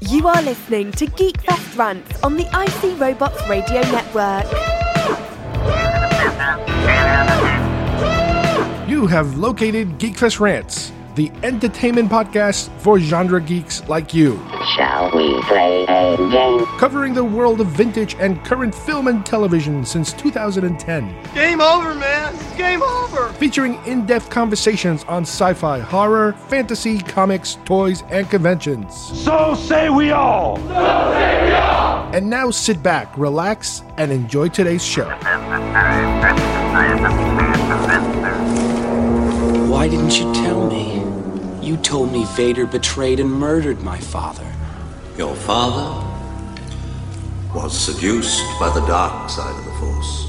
You are listening to Geekfest Rants on the IC Robots Radio Network. You have located Geekfest Rants, the entertainment podcast for genre geeks like you. Shall we play a game? Covering the world of vintage and current film and television since 2010. Game over, man. It's game over. Featuring in depth conversations on sci fi, horror, fantasy, comics, toys, and conventions. So say we all. So say we all. And now sit back, relax, and enjoy today's show. Why didn't you tell me? You told me Vader betrayed and murdered my father. Your father was seduced by the dark side of the Force.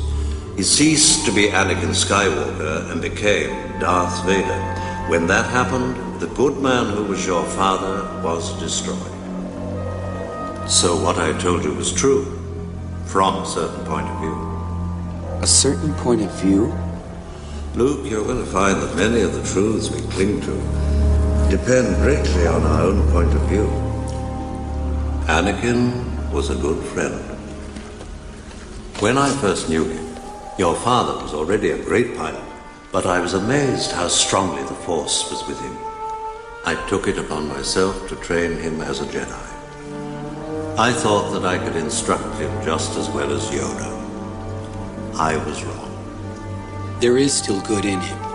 He ceased to be Anakin Skywalker and became Darth Vader. When that happened, the good man who was your father was destroyed. So what I told you was true, from a certain point of view. A certain point of view? Luke, you're going to find that many of the truths we cling to depend greatly on our own point of view. Anakin was a good friend. When I first knew him, your father was already a great pilot, but I was amazed how strongly the Force was with him. I took it upon myself to train him as a Jedi. I thought that I could instruct him just as well as Yoda. I was wrong. There is still good in him.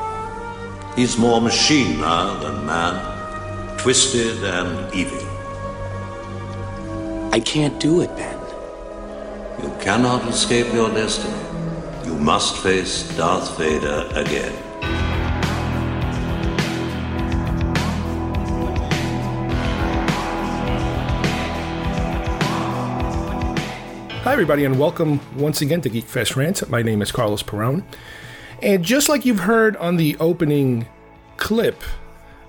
He's more machine now than man, twisted and evil. I can't do it, Ben. You cannot escape your destiny. You must face Darth Vader again. Hi, everybody, and welcome once again to Geekfest Rants. My name is Carlos Perone. And just like you've heard on the opening clip,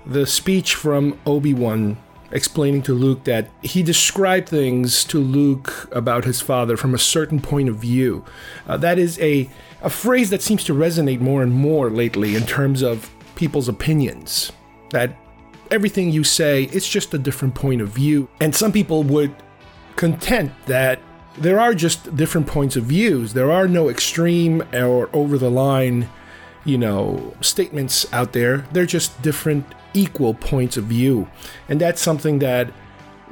the speech from Obi Wan explaining to Luke that he described things to Luke about his father from a certain point of view. Uh, that is a, a phrase that seems to resonate more and more lately in terms of people's opinions. That everything you say, it's just a different point of view. And some people would contend that there are just different points of views. There are no extreme or over the line, you know, statements out there. They're just different equal points of view. And that's something that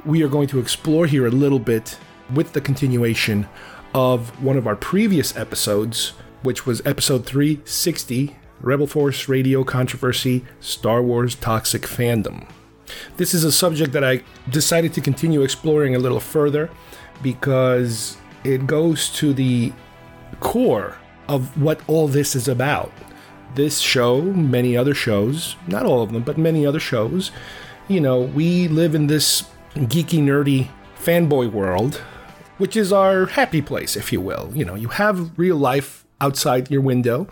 we are going to explore here a little bit with the continuation of one of our previous episodes, which was episode 360 Rebel Force Radio Controversy Star Wars Toxic Fandom. This is a subject that I decided to continue exploring a little further because it goes to the core of what all this is about. This show, many other shows, not all of them, but many other shows, you know, we live in this geeky, nerdy fanboy world, which is our happy place, if you will. You know, you have real life outside your window,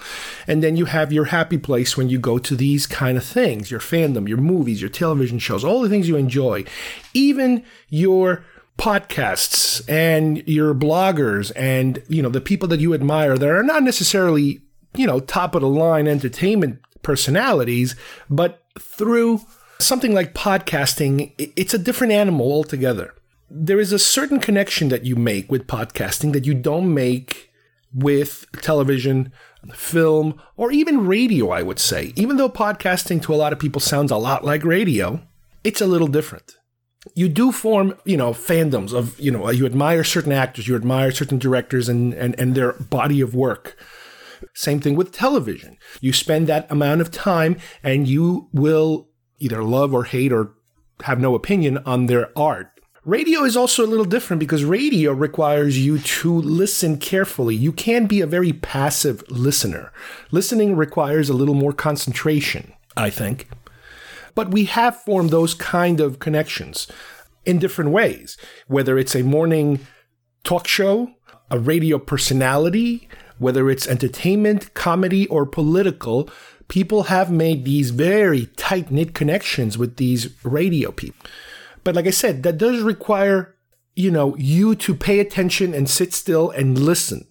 and then you have your happy place when you go to these kind of things your fandom, your movies, your television shows, all the things you enjoy, even your podcasts and your bloggers and you know the people that you admire that are not necessarily you know top of the line entertainment personalities but through something like podcasting it's a different animal altogether. There is a certain connection that you make with podcasting that you don't make with television film or even radio i would say. Even though podcasting to a lot of people sounds a lot like radio it's a little different. You do form, you know, fandoms of, you know, you admire certain actors, you admire certain directors and, and, and their body of work. Same thing with television. You spend that amount of time and you will either love or hate or have no opinion on their art. Radio is also a little different because radio requires you to listen carefully. You can be a very passive listener. Listening requires a little more concentration, I think but we have formed those kind of connections in different ways, whether it's a morning talk show, a radio personality, whether it's entertainment, comedy, or political, people have made these very tight knit connections with these radio people. But like I said, that does require, you know, you to pay attention and sit still and listen.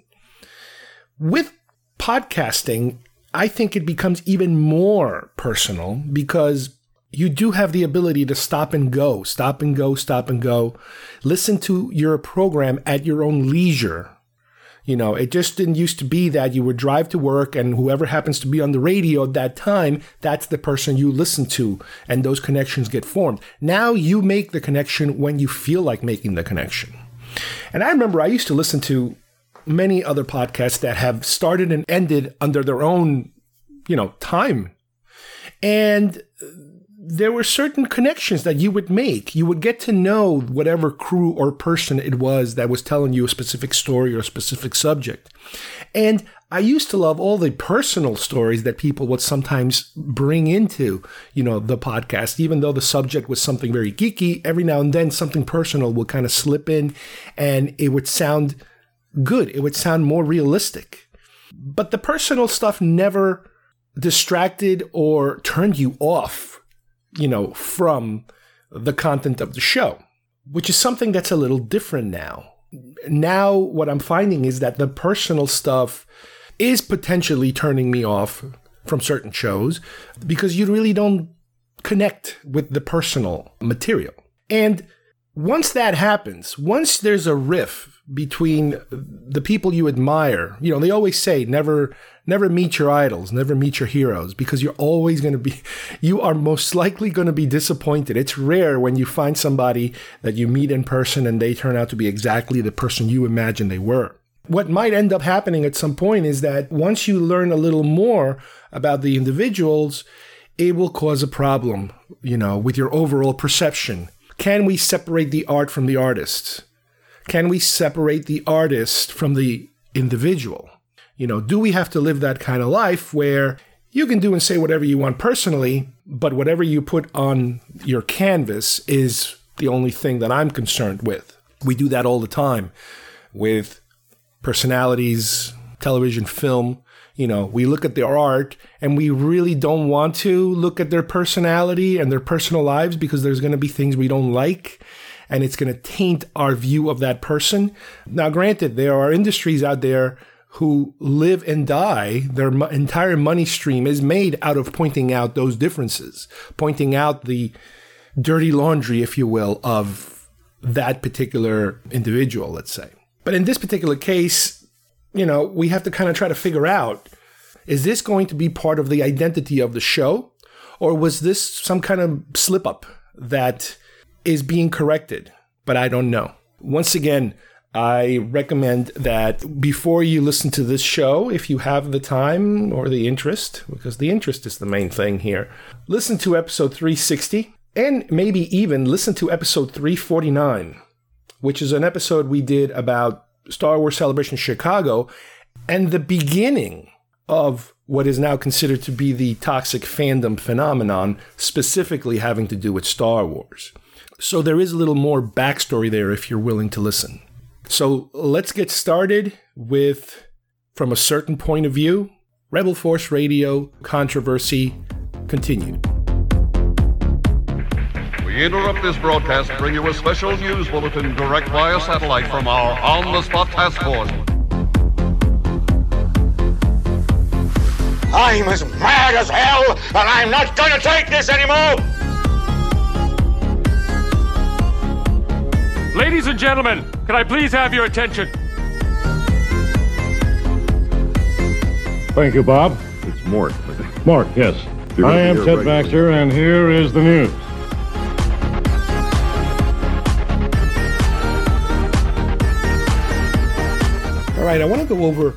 With podcasting, I think it becomes even more personal because you do have the ability to stop and go, stop and go, stop and go. Listen to your program at your own leisure. You know, it just didn't used to be that you would drive to work and whoever happens to be on the radio at that time, that's the person you listen to and those connections get formed. Now you make the connection when you feel like making the connection. And I remember I used to listen to many other podcasts that have started and ended under their own, you know, time. And there were certain connections that you would make. You would get to know whatever crew or person it was that was telling you a specific story or a specific subject. And I used to love all the personal stories that people would sometimes bring into, you know, the podcast, even though the subject was something very geeky. Every now and then, something personal would kind of slip in, and it would sound good. It would sound more realistic. But the personal stuff never distracted or turned you off you know, from the content of the show, which is something that's a little different now. Now, what I'm finding is that the personal stuff is potentially turning me off from certain shows because you really don't connect with the personal material. And once that happens, once there's a riff between the people you admire, you know, they always say never never meet your idols, never meet your heroes because you're always going to be you are most likely going to be disappointed. It's rare when you find somebody that you meet in person and they turn out to be exactly the person you imagined they were. What might end up happening at some point is that once you learn a little more about the individuals, it will cause a problem, you know, with your overall perception can we separate the art from the artist? Can we separate the artist from the individual? You know, do we have to live that kind of life where you can do and say whatever you want personally, but whatever you put on your canvas is the only thing that I'm concerned with? We do that all the time with personalities, television, film, you know, we look at their art and we really don't want to look at their personality and their personal lives because there's going to be things we don't like and it's going to taint our view of that person. Now, granted, there are industries out there who live and die, their entire money stream is made out of pointing out those differences, pointing out the dirty laundry, if you will, of that particular individual, let's say. But in this particular case, you know, we have to kind of try to figure out is this going to be part of the identity of the show? Or was this some kind of slip up that is being corrected? But I don't know. Once again, I recommend that before you listen to this show, if you have the time or the interest, because the interest is the main thing here, listen to episode 360 and maybe even listen to episode 349, which is an episode we did about Star Wars Celebration Chicago and the beginning of what is now considered to be the toxic fandom phenomenon, specifically having to do with Star Wars. So there is a little more backstory there if you're willing to listen. So let's get started with, from a certain point of view, Rebel Force Radio controversy continued. We interrupt this broadcast to bring you a special news bulletin direct via satellite from our on the spot task force. I'm as mad as hell, and I'm not going to take this anymore! Ladies and gentlemen, can I please have your attention? Thank you, Bob. It's Mort. Mort, yes. I am Ted Baxter, and here is the news. All right, I want to go over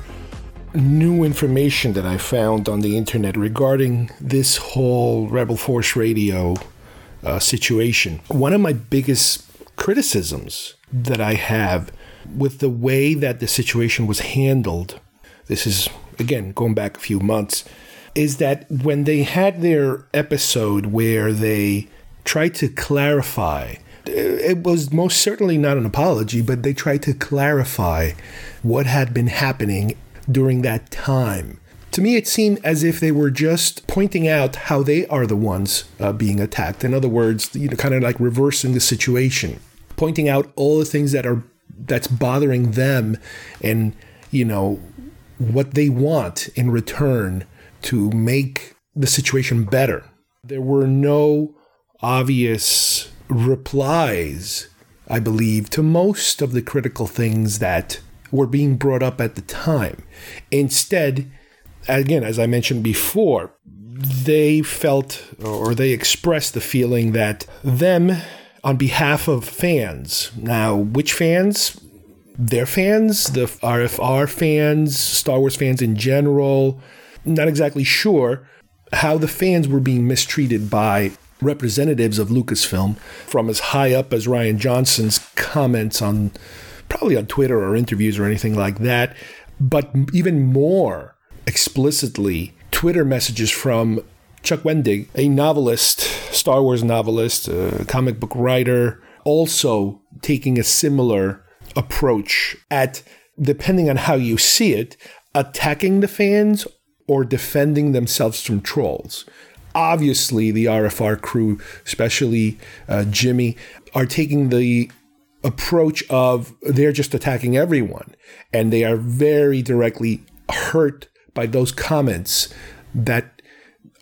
new information that I found on the internet regarding this whole Rebel Force Radio uh, situation. One of my biggest criticisms that I have with the way that the situation was handled, this is again going back a few months, is that when they had their episode where they tried to clarify it was most certainly not an apology, but they tried to clarify what had been happening during that time. To me, it seemed as if they were just pointing out how they are the ones uh, being attacked. In other words, you know, kind of like reversing the situation, pointing out all the things that are that's bothering them, and you know what they want in return to make the situation better. There were no obvious replies, I believe, to most of the critical things that were being brought up at the time. Instead, again, as I mentioned before, they felt or they expressed the feeling that them, on behalf of fans, now, which fans? Their fans, the RFR fans, Star Wars fans in general, not exactly sure how the fans were being mistreated by representatives of Lucasfilm, from as high up as Rian Johnson's comments on probably on Twitter or interviews or anything like that, but even more explicitly, Twitter messages from Chuck Wendig, a novelist, Star Wars novelist, comic book writer, also taking a similar approach at, depending on how you see it, attacking the fans or defending themselves from trolls. Obviously, the RFR crew, especially uh, Jimmy, are taking the approach of they're just attacking everyone and they are very directly hurt by those comments that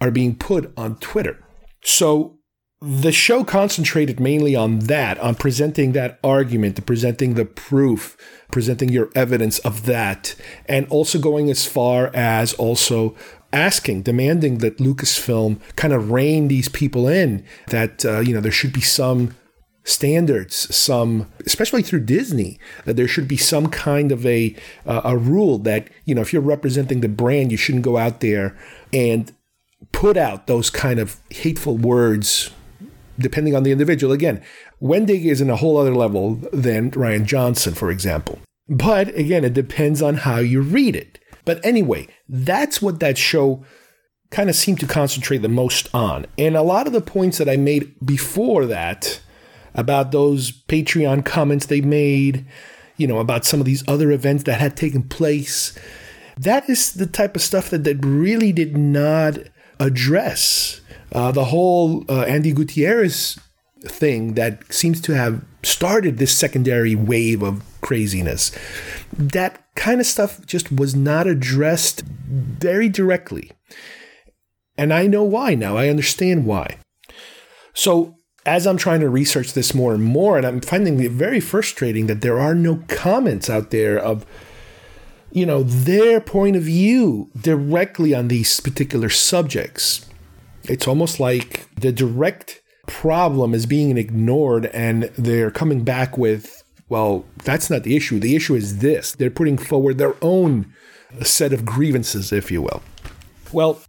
are being put on Twitter. So the show concentrated mainly on that, on presenting that argument, presenting the proof, presenting your evidence of that, and also going as far as also asking, demanding that Lucasfilm kind of rein these people in, that, uh, you know, there should be some standards, some, especially through Disney, that there should be some kind of a, uh, a rule that, you know, if you're representing the brand, you shouldn't go out there and put out those kind of hateful words depending on the individual. Again, Wendig is in a whole other level than Rian Johnson, for example. But again, it depends on how you read it. But anyway, that's what that show kind of seemed to concentrate the most on. And a lot of the points that I made before that about those Patreon comments they made, you know, about some of these other events that had taken place, that is the type of stuff that, that really did not address uh, the whole uh, Andi Gutierrez thing that seems to have started this secondary wave of craziness. That kind of stuff just was not addressed very directly. And I know why now. I understand why. So, as I'm trying to research this more and more, and I'm finding it very frustrating that there are no comments out there of, you know, their point of view directly on these particular subjects. It's almost like the direct problem is being ignored and they're coming back with, well, that's not the issue. The issue is this. They're putting forward their own set of grievances, if you will. Well,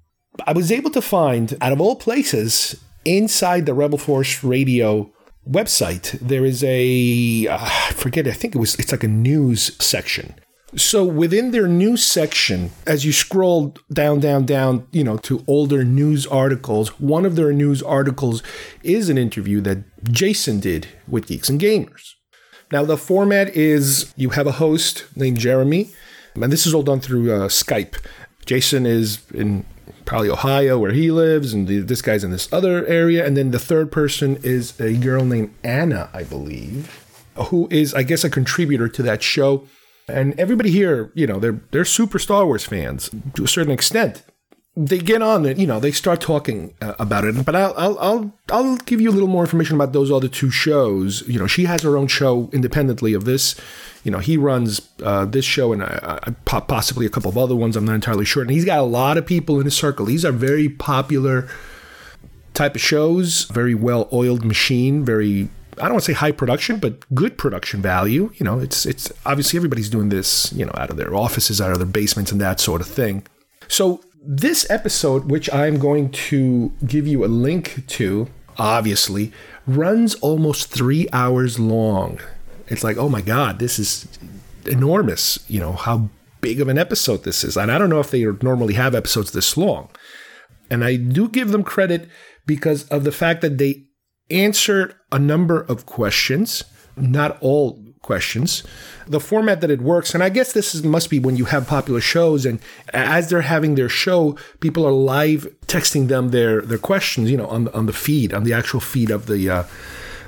I was able to find, out of all places, inside the Rebel Force Radio website, there is a uh, I forget, I think it was, it's like a news section. So within their news section, as you scroll down, down, down, you know, to older news articles, one of their news articles is an interview that Jason did with Geeks and Gamers. Now the format is you have a host named Jeremy, and this is all done through uh, Skype. Jason is in probably Ohio where he lives, and the, this guy's in this other area, and then the third person is a girl named Anna, I believe, who is, I guess, a contributor to that show and everybody here, you know, they're they're super Star Wars fans to a certain extent. They get on it, you know, they start talking uh, about it. But I'll, I'll I'll I'll give you a little more information about those other two shows. You know, she has her own show independently of this. You know, he runs uh, this show and uh, uh possibly a couple of other ones. I'm not entirely sure. And he's got a lot of people in his circle. These are very popular type of shows, very well oiled machine, very I don't want to say high production, but good production value. You know, it's it's obviously everybody's doing this, you know, out of their offices, out of their basements, and that sort of thing. So this episode, which I'm going to give you a link to, obviously, runs almost three hours long. It's like, oh my god, this is enormous. You know how big of an episode this is, and I don't know if they normally have episodes this long. And I do give them credit because of the fact that they answered a number of questions, not all questions. The format that it works, and I guess this is, must be when you have popular shows, and as they're having their show, people are live texting them their their questions, you know, on on the feed, on the actual feed of the. Uh,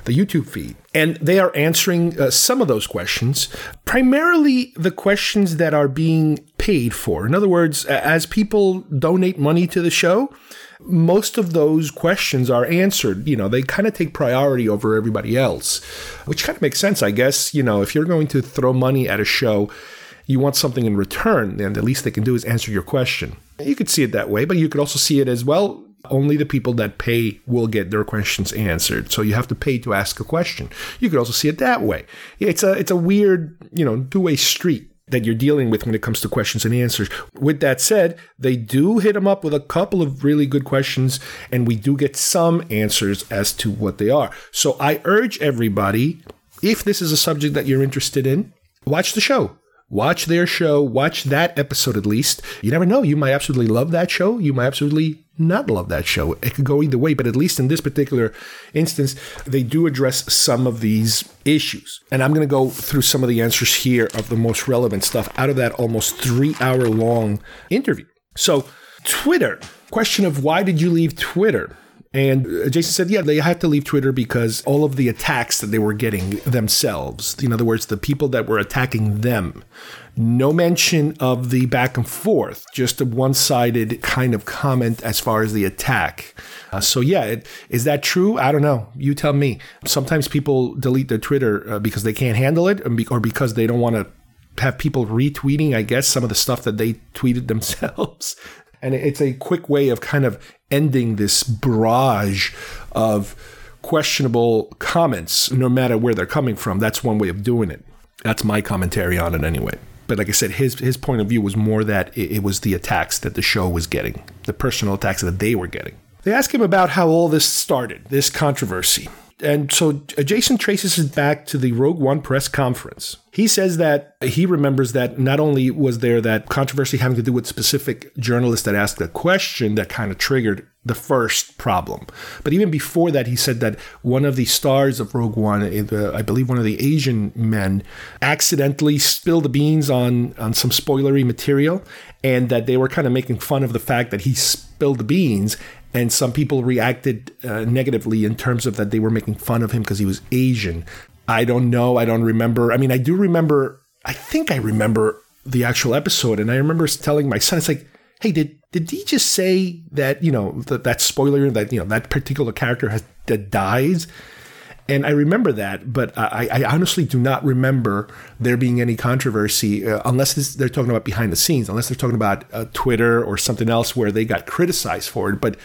the YouTube feed. And they are answering uh, some of those questions, primarily the questions that are being paid for. In other words, as people donate money to the show, most of those questions are answered. You know, they kind of take priority over everybody else, which kind of makes sense, I guess. You know, if you're going to throw money at a show, you want something in return, then the least they can do is answer your question. You could see it that way, but you could also see it as well. Only the people that pay will get their questions answered. So you have to pay to ask a question. You could also see it that way. It's a it's a weird, you know, two-way street that you're dealing with when it comes to questions and answers. With that said, they do hit them up with a couple of really good questions, and we do get some answers as to what they are. So I urge everybody, if this is a subject that you're interested in, watch the show. Watch their show, watch that episode at least. You never know, you might absolutely love that show, you might absolutely not love that show. It could go either way, but at least in this particular instance, they do address some of these issues. And I'm going to go through some of the answers here of the most relevant stuff out of that almost three hour long interview. So, Twitter, question of why did you leave Twitter? And uh, Jason said, yeah, they had to leave Twitter because all of the attacks that they were getting themselves, in other words, the people that were attacking them, no mention of the back and forth, just a one sided kind of comment as far as the attack. Uh, so, yeah, it, is that true? I don't know. You tell me. Sometimes people delete their Twitter uh, because they can't handle it or because they don't want to have people retweeting, I guess, some of the stuff that they tweeted themselves. And it's a quick way of kind of ending this barrage of questionable comments, no matter where they're coming from. That's one way of doing it. That's my commentary on it anyway. But like I said, his his point of view was more that it, it was the attacks that the show was getting, the personal attacks that they were getting. They ask him about how all this started, this controversy and so Jason traces it back to the Rogue One press conference. He says that he remembers that not only was there that controversy having to do with specific journalists that asked a question that kind of triggered the first problem, but even before that, he said that one of the stars of Rogue One, uh, I believe one of the Asian men, accidentally spilled the beans on on some spoilery material, and that they were kind of making fun of the fact that he spilled the beans and some people reacted uh, negatively in terms of that they were making fun of him because he was Asian. I don't know. I don't remember. I mean, I do remember. I think I remember the actual episode, and I remember telling my son, "It's like, hey, did did he just say that you know that that spoiler that you know that particular character has that dies?" And I remember that, but I, I honestly do not remember there being any controversy uh, unless they're talking about behind the scenes, unless they're talking about uh, Twitter or something else where they got criticized for it. But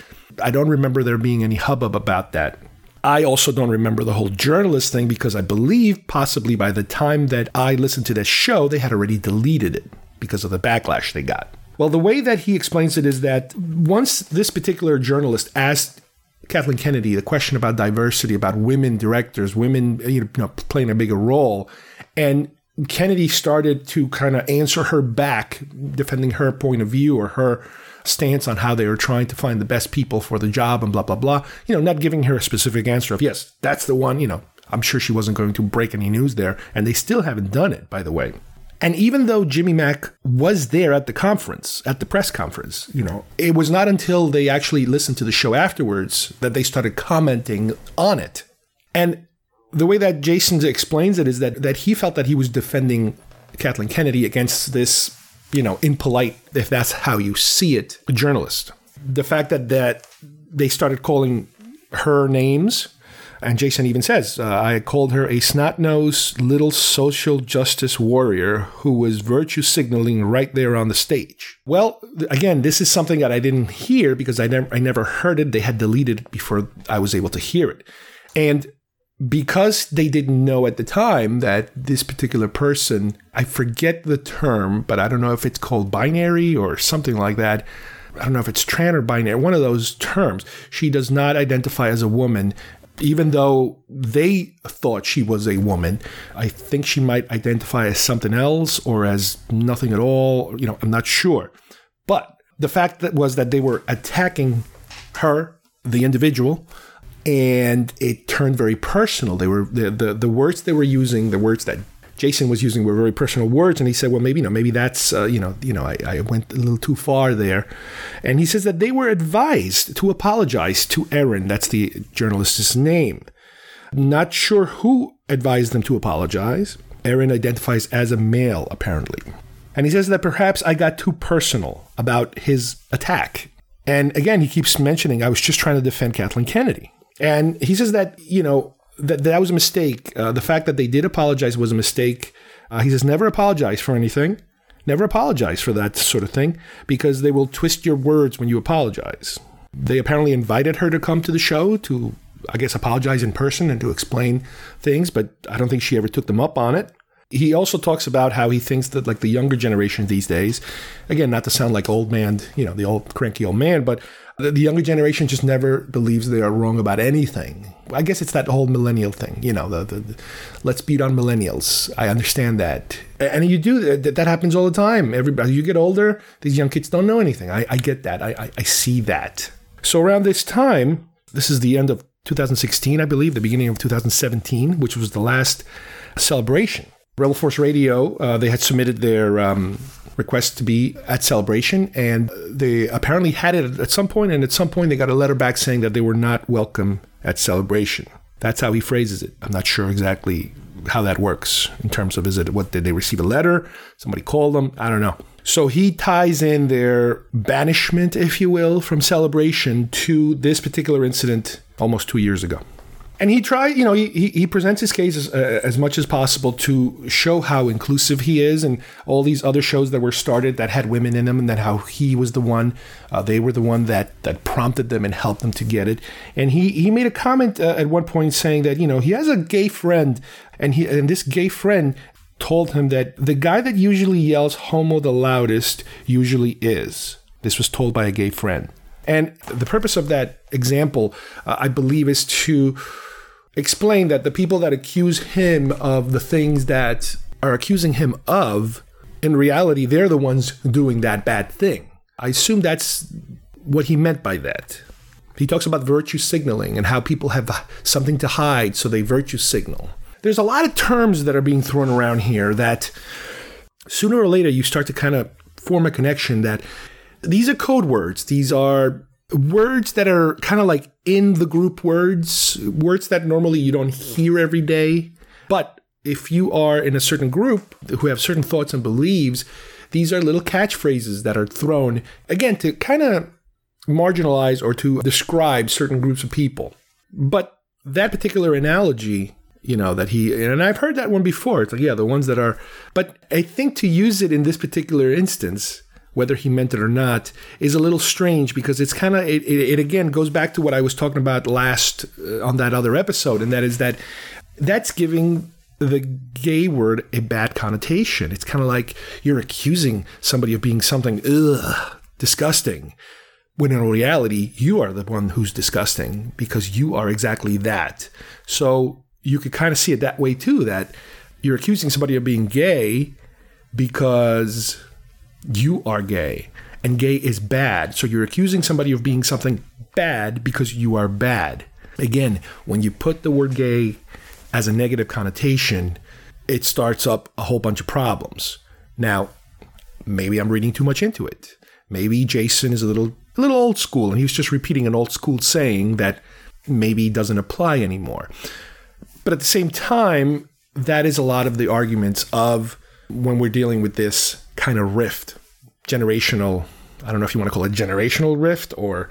I don't remember there being any hubbub about that. I also don't remember the whole journalist thing because I believe possibly by the time that I listened to this show, they had already deleted it because of the backlash they got. Well, the way that he explains it is that once this particular journalist asked Kathleen Kennedy, the question about diversity, about women directors, women you know playing a bigger role, and Kennedy started to kind of answer her back, defending her point of view or her stance on how they were trying to find the best people for the job and blah blah blah. You know, not giving her a specific answer of yes, that's the one. You know, I'm sure she wasn't going to break any news there, and they still haven't done it, by the way. And even though Jimmy Mac was there at the conference, at the press conference, you know, it was not until they actually listened to the show afterwards that they started commenting on it. And the way that Jason explains it is that that he felt that he was defending Kathleen Kennedy against this, you know, impolite, if that's how you see it, a journalist. The fact that that they started calling her names and Jason even says, uh, I called her a snot nosed little social justice warrior who was virtue signaling right there on the stage. Well, again, this is something that I didn't hear because I never, I never heard it. They had deleted it before I was able to hear it. And because they didn't know at the time that this particular person, I forget the term, but I don't know if it's called binary or something like that. I don't know if it's trans or binary, one of those terms. She does not identify as a woman even though they thought she was a woman, I think she might identify as something else or as nothing at all. You know, I'm not sure. But the fact that was that they were attacking her, the individual, and it turned very personal. They were the, the the words they were using, the words that Jason was using were very personal words, and he said, "Well, maybe you know, maybe that's uh, you know, you know, I, I went a little too far there." And he says that they were advised to apologize to Erin. That's the journalist's name. Not sure who advised them to apologize. Erin identifies as a male, apparently. And he says that perhaps I got too personal about his attack. And again, he keeps mentioning, I was just trying to defend Kathleen Kennedy. And he says that, you know, that, that was a mistake. Uh, the fact that they did apologize was a mistake. Uh, he says, never apologize for anything. Never apologize for that sort of thing because they will twist your words when you apologize. They apparently invited her to come to the show to, I guess, apologize in person and to explain things, but I don't think she ever took them up on it. He also talks about how he thinks that, like the younger generation these days, again, not to sound like old man, you know, the old cranky old man, but the, the younger generation just never believes they are wrong about anything. I guess it's that whole millennial thing, you know, the, the, the let's beat on millennials. I understand that. And you do that, that happens all the time. Everybody, you get older, these young kids don't know anything. I, I get that. I, I, I see that. So around this time, this is the end of 2016, I believe, the beginning of 2017, which was the last celebration. Rebel Force Radio, uh, they had submitted their um, request to be at Celebration, and they apparently had it at some point, and at some point they got a letter back saying that they were not welcome at Celebration. That's how he phrases it. I'm not sure exactly how that works in terms of is it what did they receive a letter? Somebody called them? I don't know. So he ties in their banishment, if you will, from celebration to this particular incident almost two years ago. And he tried, you know, he, he presents his case as, uh, as much as possible to show how inclusive he is and all these other shows that were started that had women in them and that how he was the one, uh, they were the one that, that prompted them and helped them to get it. And he, he made a comment uh, at one point saying that, you know, he has a gay friend and he, and this gay friend told him that the guy that usually yells homo the loudest usually is. This was told by a gay friend. And the purpose of that example, uh, I believe, is to explain that the people that accuse him of the things that are accusing him of, in reality, they're the ones doing that bad thing. I assume that's what he meant by that. He talks about virtue signaling and how people have something to hide, so they virtue signal. There's a lot of terms that are being thrown around here that sooner or later you start to kind of form a connection that these are code words. These are words that are kind of like in the group words, words that normally you don't hear every day. But if you are in a certain group who have certain thoughts and beliefs, these are little catchphrases that are thrown again to kind of marginalize or to describe certain groups of people. But that particular analogy, you know, that he, and I've heard that one before. It's like, yeah, the ones that are, but I think to use it in this particular instance, whether he meant it or not, is a little strange because it's kind of it, it, it, again goes back to what I was talking about last uh, on that other episode, and that is that that's giving the gay word a bad connotation. It's kind of like you're accusing somebody of being something ugh, disgusting, when in reality you are the one who's disgusting because you are exactly that. So you could kind of see it that way too. That you're accusing somebody of being gay because you are gay and gay is bad. So you're accusing somebody of being something bad because you are bad. Again, when you put the word gay as a negative connotation, it starts up a whole bunch of problems. Now, maybe I'm reading too much into it. Maybe Jason is a little a little old school and he was just repeating an old school saying that maybe doesn't apply anymore. But at the same time, that is a lot of the arguments of when we're dealing with this kind of rift, generational, I don't know if you want to call it generational rift or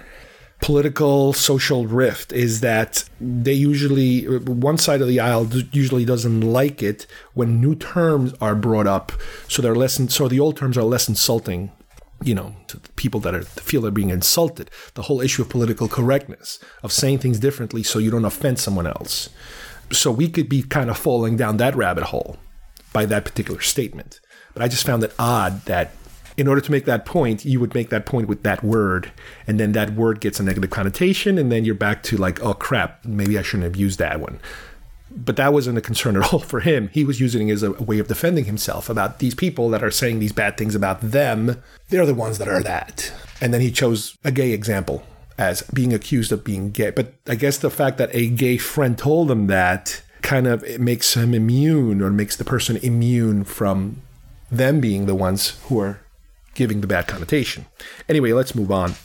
political social rift is that they usually one side of the aisle usually doesn't like it when new terms are brought up. So they're less so the old terms are less insulting you know to people that are feel they're being insulted. The whole issue of political correctness of saying things differently so you don't offend someone else. So we could be kind of falling down that rabbit hole by that particular statement but I just found it odd that in order to make that point, you would make that point with that word, and then that word gets a negative connotation, and then you're back to like, oh crap, maybe I shouldn't have used that one. But that wasn't a concern at all for him. He was using it as a way of defending himself about these people that are saying these bad things about them. They're the ones that are that. And then he chose a gay example as being accused of being gay. But I guess the fact that a gay friend told him that kind of makes him immune or makes the person immune from them being the ones who are giving the bad connotation. Anyway, let's move on.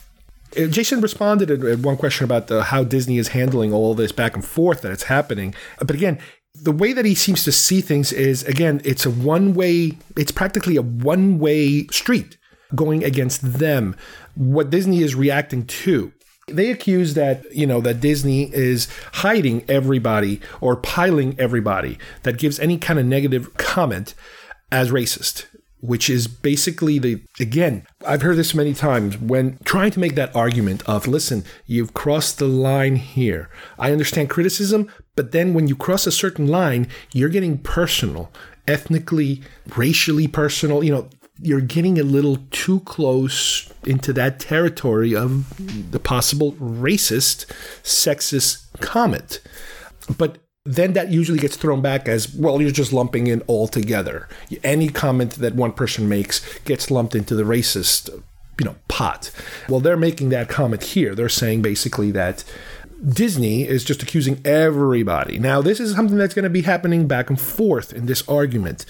Uh, Jason responded at one question about the, how Disney is handling all this back and forth that it's happening. But again, the way that he seems to see things is again, it's a one way, it's practically a one way street. going against them, what Disney is reacting to. They accuse that, you know, that Disney is hiding everybody or piling everybody that gives any kind of negative comment as racist which is basically the again i've heard this many times when trying to make that argument of listen you've crossed the line here. I understand criticism but then when you cross a certain line you're getting personal ethnically racially personal you know you're getting a little too close into that territory of the possible racist sexist comment. But then that usually gets thrown back as well you're just lumping in all together any comment that one person makes gets lumped into the racist you know pot well they're making that comment here they're saying basically that Disney is just accusing everybody. Now, this is something that's going to be happening back and forth in this argument.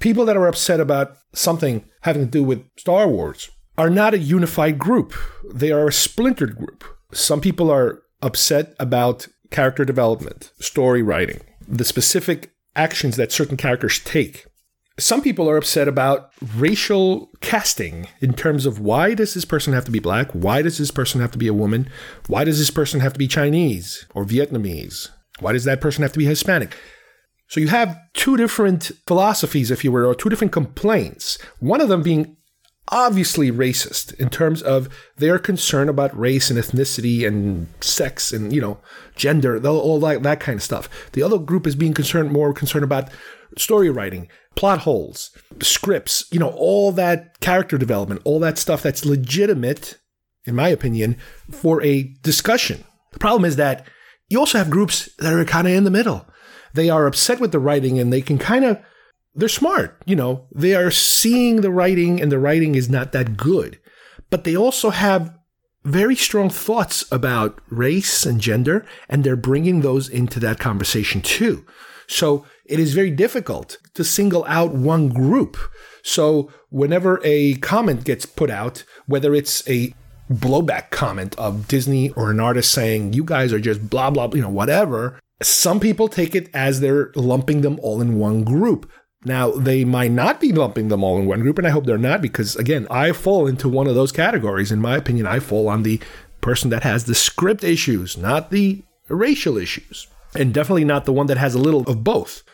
People that are upset about something having to do with Star Wars are not a unified group, they are a splintered group. Some people are upset about character development, story writing, the specific actions that certain characters take. Some people are upset about racial casting in terms of why does this person have to be black? Why does this person have to be a woman? Why does this person have to be Chinese or Vietnamese? Why does that person have to be Hispanic? So you have two different philosophies, if you will, or two different complaints. One of them being obviously racist in terms of their concern about race and ethnicity and sex and you know gender all that, that kind of stuff. The other group is being concerned more concerned about story writing plot holes scripts you know all that character development all that stuff that's legitimate in my opinion for a discussion. The problem is that you also have groups that are kind of in the middle. They are upset with the writing and they can kind of they're smart, you know, they are seeing the writing and the writing is not that good. But they also have very strong thoughts about race and gender, and they're bringing those into that conversation too. So it is very difficult to single out one group. So whenever a comment gets put out, whether it's a blowback comment of Disney or an artist saying, you guys are just blah, blah, you know, whatever, some people take it as they're lumping them all in one group. Now, they might not be lumping them all in one group, and I hope they're not because, again, I fall into one of those categories. In my opinion, I fall on the person that has the script issues, not the racial issues, and definitely not the one that has a little of both.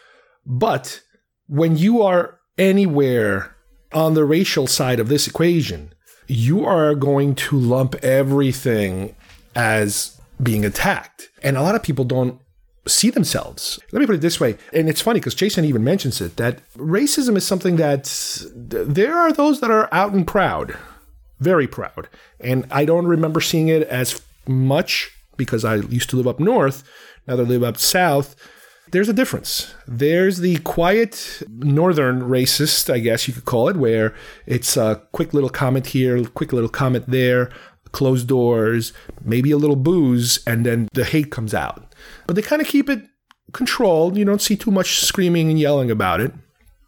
But when you are anywhere on the racial side of this equation, you are going to lump everything as being attacked. And a lot of people don't see themselves. Let me put it this way, and it's funny because Jason even mentions it that racism is something that there are those that are out and proud, very proud. And I don't remember seeing it as much because I used to live up north, now that I live up south. There's a difference. There's the quiet northern racist, I guess you could call it, where it's a quick little comment here, quick little comment there, closed doors, maybe a little booze, and then the hate comes out but they kind of keep it controlled. You don't see too much screaming and yelling about it.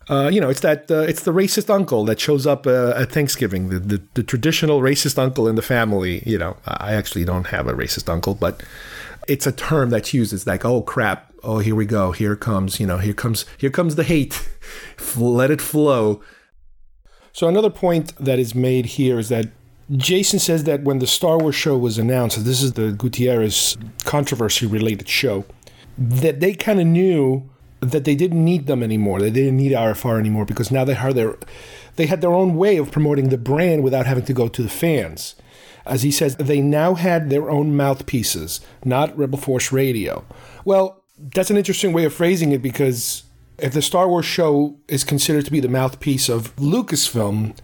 Uh, you know, it's that uh, it's the racist uncle that shows up uh, at Thanksgiving, the, the, the traditional racist uncle in the family. You know, I actually don't have a racist uncle, but it's a term that's used. It's like, oh crap, oh here we go, here comes, you know, here comes here comes the hate, let it flow. So another point that is made here is that Jason says that when the Star Wars show was announced, this is the Gutierrez controversy related show, that they kind of knew that they didn't need them anymore. They didn't need RFR anymore because now they had their they had their own way of promoting the brand without having to go to the fans. As he says, they now had their own mouthpieces, not Rebel Force Radio. Well, that's an interesting way of phrasing it because if the Star Wars show is considered to be the mouthpiece of Lucasfilm,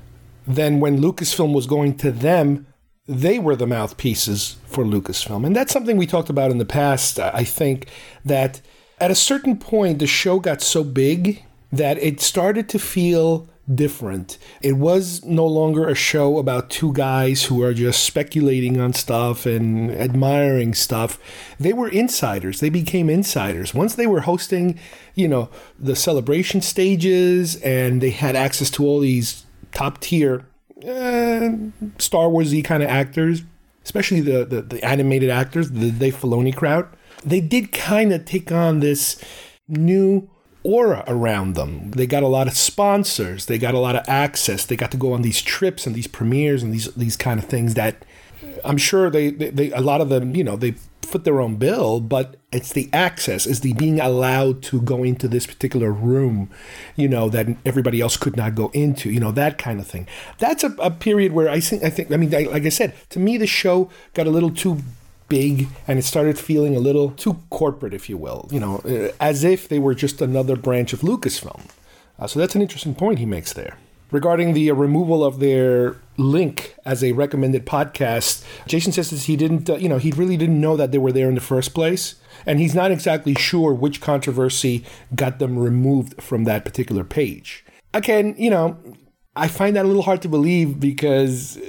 then when Lucasfilm was going to them, they were the mouthpieces for Lucasfilm. And that's something we talked about in the past, I think, that at a certain point, the show got so big that it started to feel different. It was no longer a show about two guys who are just speculating on stuff and admiring stuff. They were insiders. They became insiders. Once they were hosting, you know, the celebration stages and they had access to all these top tier uh, Star Warsy kind of actors, especially the, the, the animated actors, the Dave Filoni crowd. They did kind of take on this new aura around them. They got a lot of sponsors. They got a lot of access. They got to go on these trips and these premieres and these these kind of things that I'm sure they, they, they a lot of them, you know, they foot their own bill, but it's the access, is the being allowed to go into this particular room, you know, that everybody else could not go into, you know, that kind of thing. That's a, a period where I think, I think, I mean, I, like I said, to me, the show got a little too big and it started feeling a little too corporate, if you will, you know, uh, as if they were just another branch of Lucasfilm. Uh, so that's an interesting point he makes there. Regarding the uh, removal of their link as a recommended podcast, Jason says he didn't, uh, you know, he really didn't know that they were there in the first place. And he's not exactly sure which controversy got them removed from that particular page. Again, you know, I find that a little hard to believe because, uh,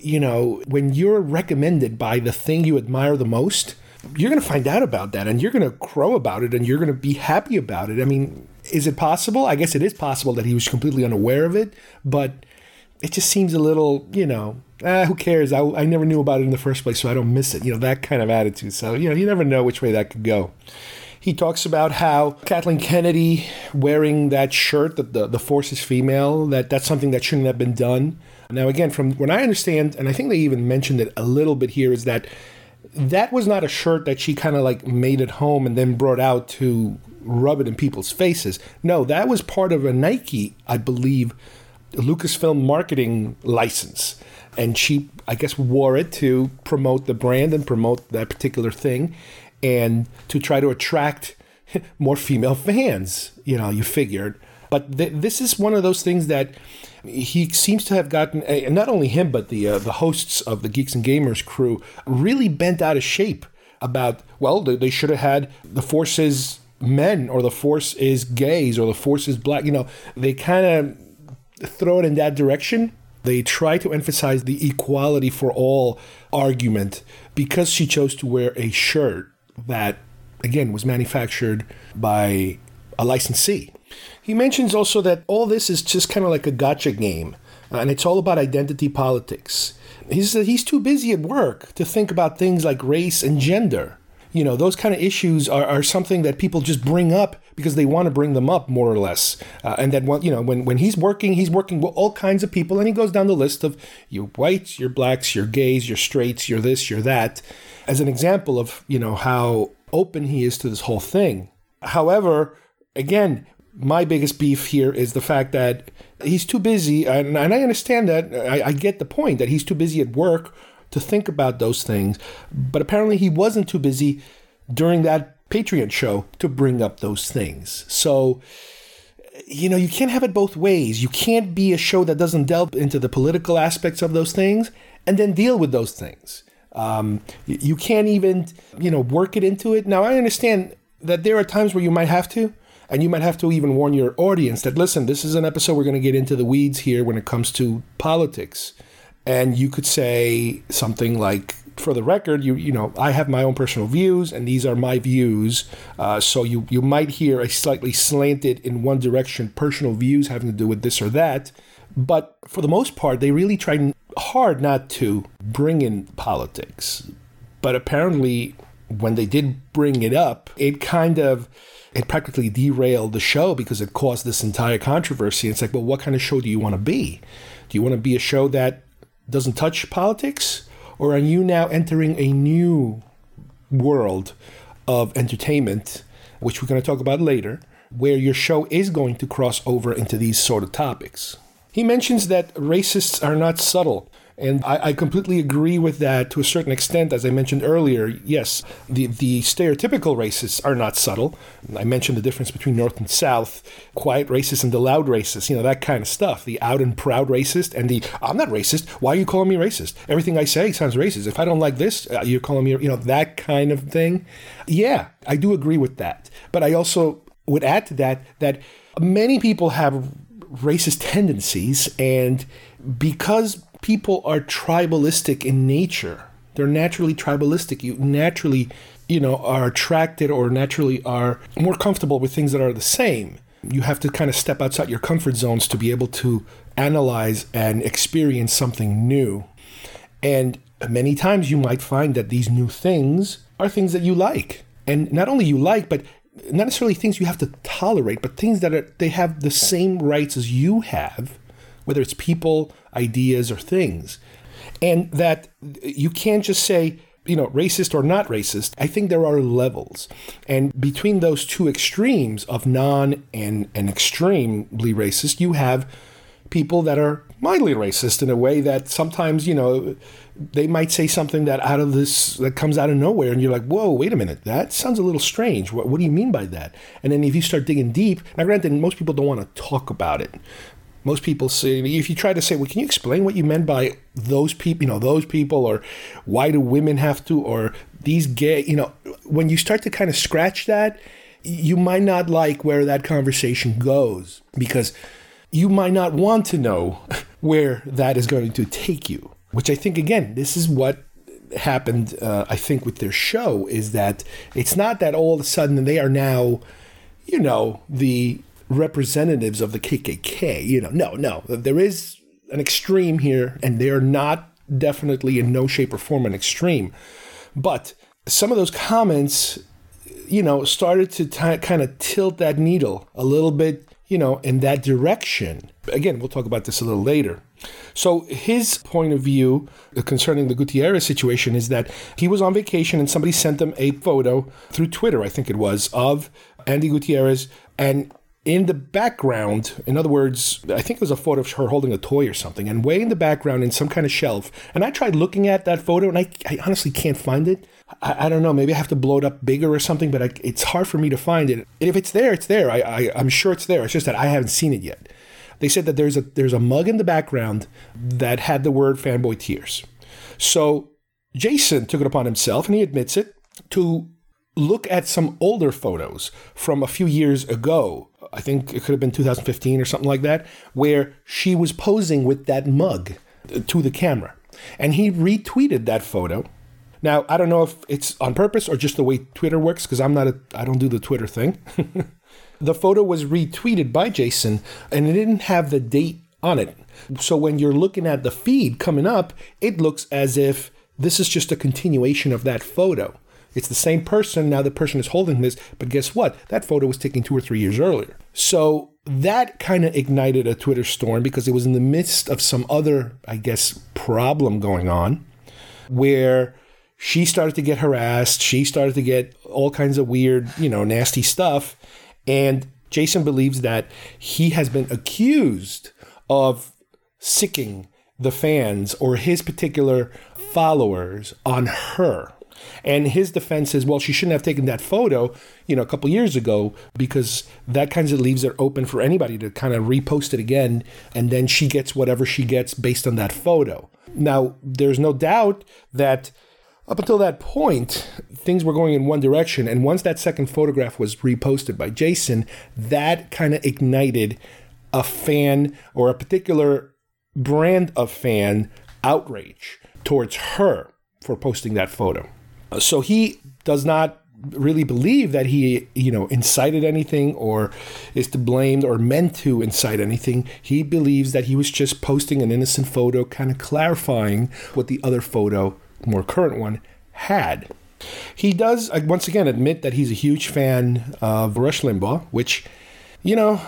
you know, when you're recommended by the thing you admire the most, you're going to find out about that and you're going to crow about it and you're going to be happy about it. I mean, is it possible? I guess it is possible that he was completely unaware of it, but it just seems a little, you know, ah, who cares? I, I never knew about it in the first place, so I don't miss it. You know, that kind of attitude. So, you know, you never know which way that could go. He talks about how Kathleen Kennedy wearing that shirt, that the, the force is female, that that's something that shouldn't have been done. Now, again, from what I understand, and I think they even mentioned it a little bit here, is that that was not a shirt that she kind of like made at home and then brought out to rub it in people's faces. No, that was part of a Nike, I believe, Lucasfilm marketing license. And she, I guess, wore it to promote the brand and promote that particular thing and to try to attract more female fans, you know, you figured. But th- this is one of those things that he seems to have gotten, and not only him, but the uh, the hosts of the Geeks and Gamers crew really bent out of shape about. Well, they should have had the forces men, or the force is gays, or the force is black. You know, they kind of throw it in that direction. They try to emphasize the equality for all argument because she chose to wear a shirt that, again, was manufactured by a licensee. He mentions also that all this is just kind of like a gotcha game, uh, and it's all about identity politics. He says he's too busy at work to think about things like race and gender. You know, those kind of issues are, are something that people just bring up because they want to bring them up, more or less. Uh, and that, you know, when, when he's working, he's working with all kinds of people, and he goes down the list of you're whites, you're blacks, you're gays, you're straights, you're this, you're that, as an example of, you know, how open he is to this whole thing. However, again, my biggest beef here is the fact that he's too busy, and, and I understand that. I, I, get the point that he's too busy at work to think about those things. But apparently, he wasn't too busy during that Patreon show to bring up those things. So, you know, you can't have it both ways. You can't be a show that doesn't delve into the political aspects of those things and then deal with those things. Um, you can't even, you know, work it into it. Now, I understand that there are times where you might have to, and you might have to even warn your audience that, listen, this is an episode we're going to get into the weeds here when it comes to politics and you could say something like for the record, you you know, I have my own personal views, and these are my views. Uh, so you you might hear a slightly slanted in one direction personal views having to do with this or that, but for the most part, they really tried hard not to bring in politics. But apparently, when they did bring it up, it kind of it practically derailed the show because it caused this entire controversy. It's like, well, what kind of show do you want to be? Do you want to be a show that doesn't touch politics? Or are you now entering a new world of entertainment, which we're going to talk about later, where your show is going to cross over into these sort of topics? He mentions that racists are not subtle. And I, I, completely agree with that to a certain extent. As I mentioned earlier, yes, the, the stereotypical racists are not subtle. I mentioned the difference between North and South, quiet racist and the loud racist, you know, that kind of stuff. The out and proud racist and the I'm not racist. Why are you calling me racist? Everything I say sounds racist. If I don't like this, uh, you're calling me, you know, that kind of thing. Yeah, I do agree with that. But I also would add to that that many people have racist tendencies and because people are tribalistic in nature. They're naturally tribalistic. You naturally, you know, are attracted or naturally are more comfortable with things that are the same. You have to kind of step outside your comfort zones to be able to analyze and experience something new. And many times you might find that these new things are things that you like. And not only you like, but not necessarily things you have to tolerate, but things that are, they have the same rights as you have, whether it's people, ideas, or things. And that you can't just say, you know, racist or not racist. I think there are levels. And between those two extremes of non and, and extremely racist, you have people that are mildly racist in a way that sometimes, you know, they might say something that out of this that comes out of nowhere and you're like whoa wait a minute that sounds a little strange what, what do you mean by that and then if you start digging deep now granted most people don't want to talk about it most people say if you try to say well can you explain what you meant by those people you know those people or why do women have to or these gay you know when you start to kind of scratch that you might not like where that conversation goes because you might not want to know where that is going to take you which I think, again, this is what happened, uh, I think, with their show is that it's not that all of a sudden they are now, you know, the representatives of the KKK. You know, no, no. There is an extreme here, and they're not definitely in no shape or form an extreme. But some of those comments, you know, started to t- kind of tilt that needle a little bit, you know, in that direction. Again, we'll talk about this a little later. So his point of view concerning the Gutierrez situation is that he was on vacation and somebody sent him a photo through Twitter, I think it was, of Andi Gutierrez and in the background, in other words, I think it was a photo of her holding a toy or something, and way in the background in some kind of shelf. And I tried looking at that photo, and I, I honestly can't find it. I, I, don't know. Maybe I have to blow it up bigger or something, but I, it's hard for me to find it. And If it's there, it's there. I, I'm sure it's there. It's just that I haven't seen it yet. They said that there's a there's a mug in the background that had the word fanboy tears. So Jason took it upon himself, and he admits it, to look at some older photos from a few years ago. I think it could have been 2015 or something like that, where she was posing with that mug uh, to the camera. And he retweeted that photo. Now, I don't know if it's on purpose or just the way Twitter works, because I'm not a, I don't do the Twitter thing. The photo was retweeted by Jason and it didn't have the date on it. So when you're looking at the feed coming up, it looks as if this is just a continuation of that photo. It's the same person, now the person is holding this, but guess what? That photo was taken two or three years earlier. So that kind of ignited a Twitter storm because it was in the midst of some other, I guess, problem going on where she started to get harassed. She started to get all kinds of weird, you know, nasty stuff. And Jason believes that he has been accused of sicking the fans or his particular followers on her. And his defense is, well, she shouldn't have taken that photo, you know, a couple years ago because that kind of leaves it open for anybody to kind of repost it again, and then she gets whatever she gets based on that photo. Now, there's no doubt that up until that point, things were going in one direction. And once that second photograph was reposted by Jason, that kind of ignited a fan or a particular brand of fan outrage towards her for posting that photo. So he does not really believe that he, you know, incited anything or is to blame or meant to incite anything. He believes that he was just posting an innocent photo, kind of clarifying what the other photo more current one, had. He does, uh, once again, admit that he's a huge fan of Rush Limbaugh, which, you know,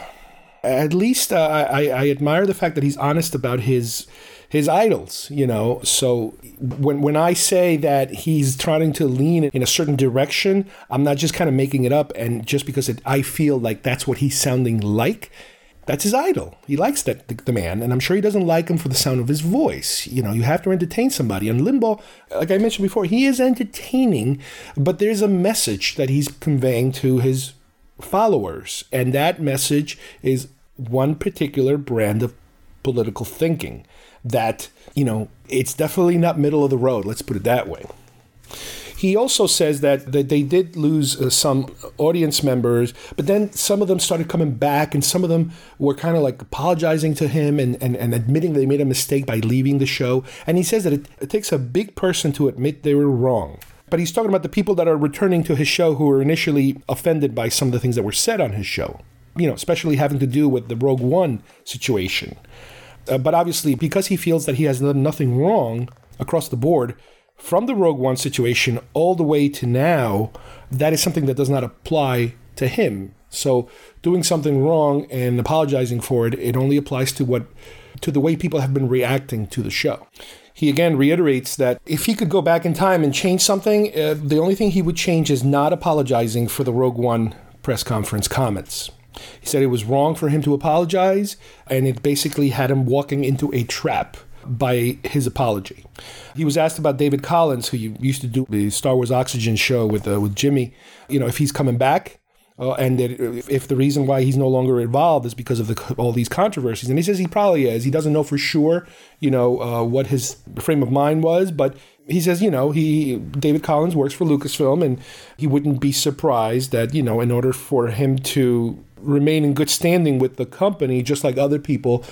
at least uh, I, I admire the fact that he's honest about his his idols, you know. So when when I say that he's trying to lean in a certain direction, I'm not just kind of making it up and just because it, I feel like that's what he's sounding like that's his idol. He likes that the, the, man, and I'm sure he doesn't like him for the sound of his voice. You know, you have to entertain somebody. And Limbaugh, like I mentioned before, he is entertaining, but there's a message that he's conveying to his followers, and that message is one particular brand of political thinking. That you know, it's definitely not middle of the road. Let's put it that way. He also says that, that they did lose uh, some audience members, but then some of them started coming back, and some of them were kind of like apologizing to him and, and, and admitting they made a mistake by leaving the show. And he says that it, it takes a big person to admit they were wrong. But he's talking about the people that are returning to his show who were initially offended by some of the things that were said on his show, you know, especially having to do with the Rogue One situation. Uh, but obviously, because he feels that he has done nothing wrong across the board, from the Rogue One situation all the way to now, that is something that does not apply to him. So doing something wrong and apologizing for it, it only applies to what to the way people have been reacting to the show. He again reiterates that if he could go back in time and change something, uh, the only thing he would change is not apologizing for the Rogue One press conference comments. He said it was wrong for him to apologize, and it basically had him walking into a trap by his apology. He was asked about David Collins, who used to do the Star Wars Oxygen show with uh, with Jimmy. You know, if he's coming back, uh, and that if the reason why he's no longer involved is because of the, all these controversies. And he says he probably is. He doesn't know for sure, you know, uh, what his frame of mind was, but he says, you know, he David Collins works for Lucasfilm, and he wouldn't be surprised that you know, in order for him to remain in good standing with the company, just like other people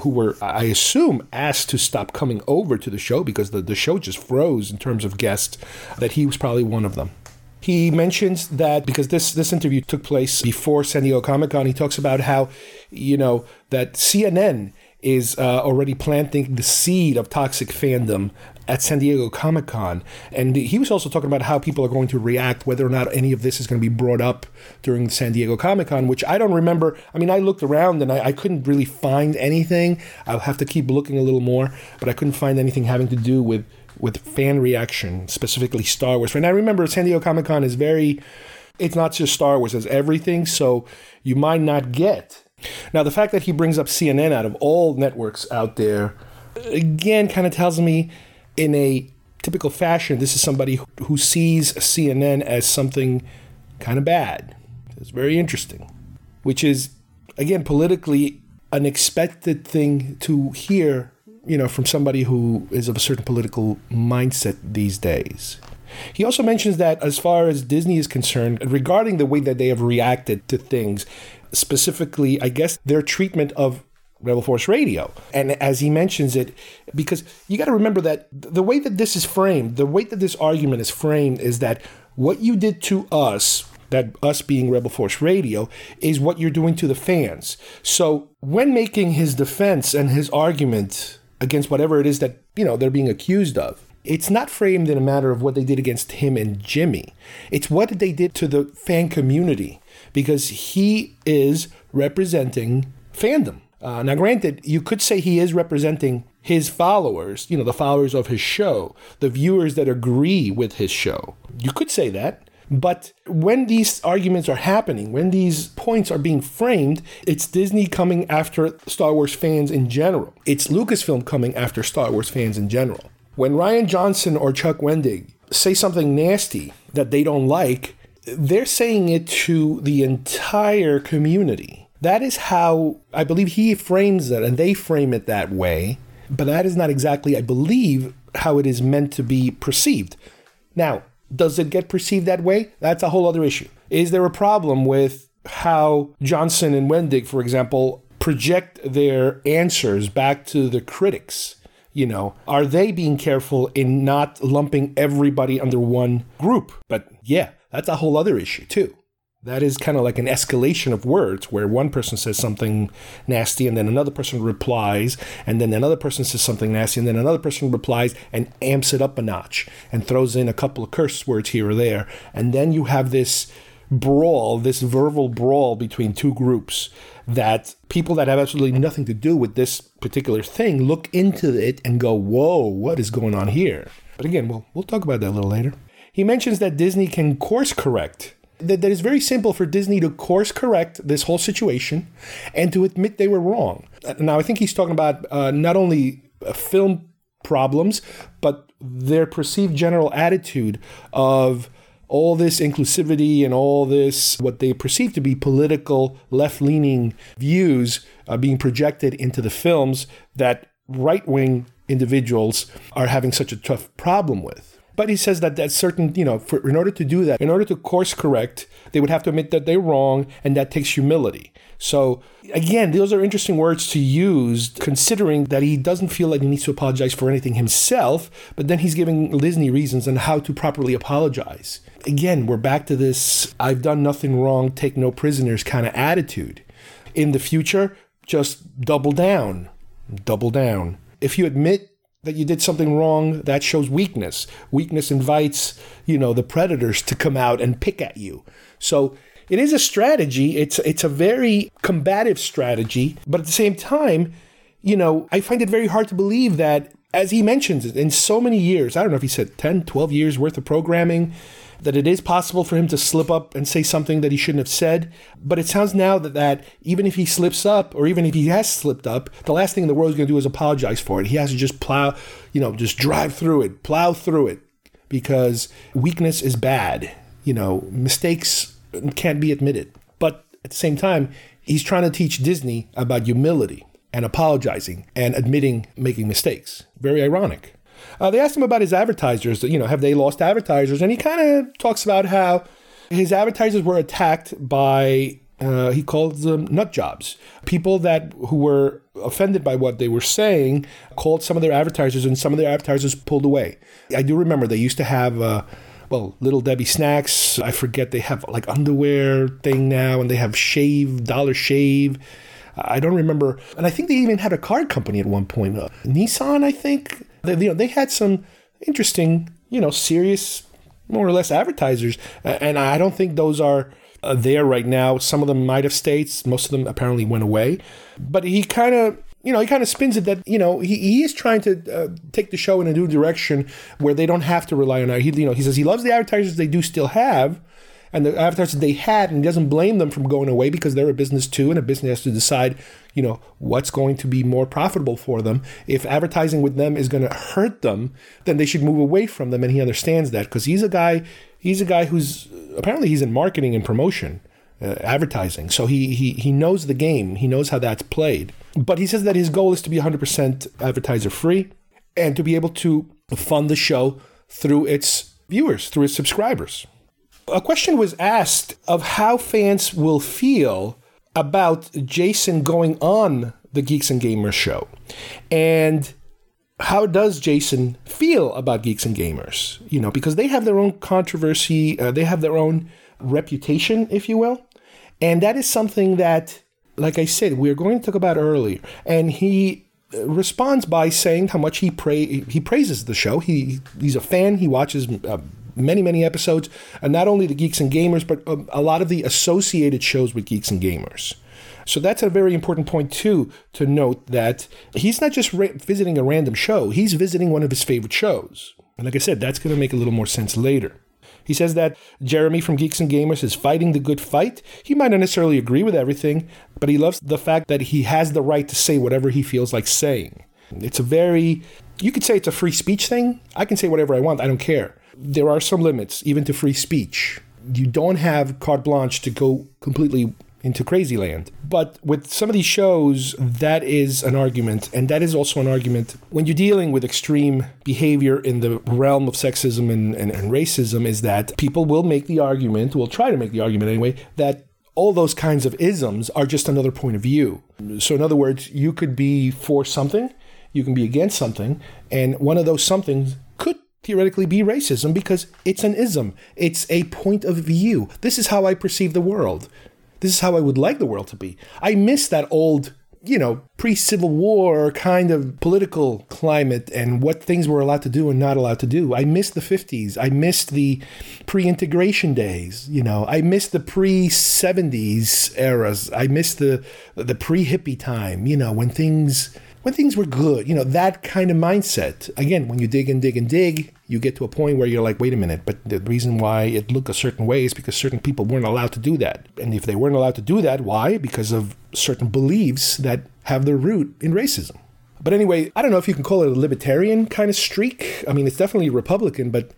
who were, I assume, asked to stop coming over to the show because the, the show just froze in terms of guests, that he was probably one of them. He mentions that because this this interview took place before San Diego Comic Con, he talks about how, you know, that CNN is uh, already planting the seed of toxic fandom at San Diego Comic Con. And he was also talking about how people are going to react, whether or not any of this is going to be brought up during the San Diego Comic Con, which I don't remember. I mean, I looked around and I, I, couldn't really find anything. I'll have to keep looking a little more, but I couldn't find anything having to do with with fan reaction, specifically Star Wars. And I remember San Diego Comic Con is very, it's not just Star Wars, it's everything. So you might not get. Now, the fact that he brings up CNN out of all networks out there, again, kind of tells me in a typical fashion, this is somebody who sees CNN as something kind of bad. It's very interesting, which is, again, politically an expected thing to hear you know, from somebody who is of a certain political mindset these days. He also mentions that as far as Disney is concerned, regarding the way that they have reacted to things, specifically, I guess, their treatment of Rebel Force Radio. And as he mentions it, because you got to remember that the way that this is framed, the way that this argument is framed is that what you did to us that us being Rebel Force Radio is what you're doing to the fans. So when making his defense and his argument against whatever it is that, you know, they're being accused of. It's not framed in a matter of what they did against him and Jimmy. It's what they did to the fan community because he is representing fandom. Uh, now, granted, you could say he is representing his followers, you know, the followers of his show, the viewers that agree with his show. You could say that. But when these arguments are happening, when these points are being framed, it's Disney coming after Star Wars fans in general. It's Lucasfilm coming after Star Wars fans in general. When Rian Johnson or Chuck Wendig say something nasty that they don't like, they're saying it to the entire community. That is how I believe he frames it, and they frame it that way. But that is not exactly, I believe, how it is meant to be perceived. Now, does it get perceived that way? That's a whole other issue. Is there a problem with how Johnson and Wendig, for example, project their answers back to the critics? You know, are they being careful in not lumping everybody under one group? But yeah, that's a whole other issue too. That is kind of like an escalation of words where one person says something nasty and then another person replies, and then another person says something nasty, and then another person replies and amps it up a notch and throws in a couple of curse words here or there. And then you have this brawl, this verbal brawl between two groups that people that have absolutely nothing to do with this particular thing look into it and go, whoa, what is going on here? But again, we'll, we'll talk about that a little later. He mentions that Disney can course correct that, that is very simple for Disney to course correct this whole situation and to admit they were wrong. Now, I think he's talking about uh, not only uh, film problems, but their perceived general attitude of all this inclusivity and all this, what they perceive to be political left leaning views uh, being projected into the films that right wing individuals are having such a tough problem with. But he says that that certain, you know, for, in order to do that, in order to course correct, they would have to admit that they're wrong, and that takes humility. So again, those are interesting words to use, considering that he doesn't feel like he needs to apologize for anything himself, but then he's giving Disney reasons on how to properly apologize. Again, we're back to this I've done nothing wrong, take no prisoners kind of attitude. In the future, just double down. Double down. If you admit that you did something wrong, that shows weakness. Weakness invites, you know, the predators to come out and pick at you. So it is a strategy. It's it's a very combative strategy, but at the same time, you know, I find it very hard to believe that as he mentions it in so many years, I don't know if he said 10, 12 years worth of programming, that it is possible for him to slip up and say something that he shouldn't have said. But it sounds now that, that even if he slips up, or even if he has slipped up, the last thing in the world is going to do is apologize for it. He has to just plow, you know, just drive through it, plow through it, because weakness is bad. You know, mistakes can't be admitted. But at the same time, he's trying to teach Disney about humility and apologizing and admitting making mistakes. Very ironic. Uh, they asked him about his advertisers. You know, have they lost advertisers? And he kind of talks about how his advertisers were attacked by uh, he calls them nut jobs. People that who were offended by what they were saying called some of their advertisers, and some of their advertisers pulled away. I do remember they used to have. Uh, well, Little Debbie snacks. I forget they have like underwear thing now, and they have shave, Dollar Shave. I don't remember, and I think they even had a card company at one point. Uh, Nissan, I think. They, you know, they had some interesting, you know, serious, more or less advertisers, and I don't think those are uh, there right now. Some of them might have stayed. Most of them apparently went away. But he kind of you know, he kind of spins it that you know he, he is trying to uh, take the show in a new direction where they don't have to rely on. He you know he says he loves the advertisers they do still have, and the advertisers they had, and he doesn't blame them from going away because they're a business too, and a business has to decide, you know, what's going to be more profitable for them. If advertising with them is going to hurt them, then they should move away from them, and he understands that because he's a guy, he's a guy who's apparently he's in marketing and promotion, uh, advertising, so he he he knows the game, he knows how that's played. But he says that his goal is to be 100% advertiser free and to be able to fund the show through its viewers, through its subscribers a question was asked of how fans will feel about Jason going on the Geeks and Gamers show. And how does Jason feel about Geeks and Gamers? You know, because they have their own controversy, uh, they have their own reputation, if you will. And that is something that, like I said, we are going to talk about earlier. And he uh, responds by saying how much he pray he praises the show. He he's a fan. He watches uh, many, many episodes, and not only the Geeks and Gamers, but um, a lot of the associated shows with Geeks and Gamers. So that's a very important point, too, to note that he's not just ra- visiting a random show, he's visiting one of his favorite shows. And like I said, that's going to make a little more sense later. He says that Jeremy from Geeks and Gamers is fighting the good fight. He might not necessarily agree with everything, but he loves the fact that he has the right to say whatever he feels like saying. It's a very, you could say it's a free speech thing. I can say whatever I want, I don't care there are some limits, even to free speech. You don't have carte blanche to go completely into crazy land. But with some of these shows, that is an argument. And that is also an argument when you're dealing with extreme behavior in the realm of sexism and, and, and racism, is that people will make the argument, will try to make the argument anyway, that all those kinds of isms are just another point of view. So, in other words, you could be for something, you can be against something, and one of those somethings theoretically be racism because it's an ism. It's a point of view. This is how I perceive the world. This is how I would like the world to be. I miss that old, you know, pre Civil War kind of political climate and what things were allowed to do and not allowed to do. I miss the 50s. I miss the pre integration days. You know, I miss the pre 70s eras. I miss the, the pre hippie time, you know, when things when things were good, you know, that kind of mindset. Again, when you dig and dig and dig, you get to a point where you're like, wait a minute, but the reason why it looked a certain way is because certain people weren't allowed to do that. And if they weren't allowed to do that, why? Because of certain beliefs that have their root in racism. But anyway, I don't know if you can call it a libertarian kind of streak. I mean, it's definitely Republican, but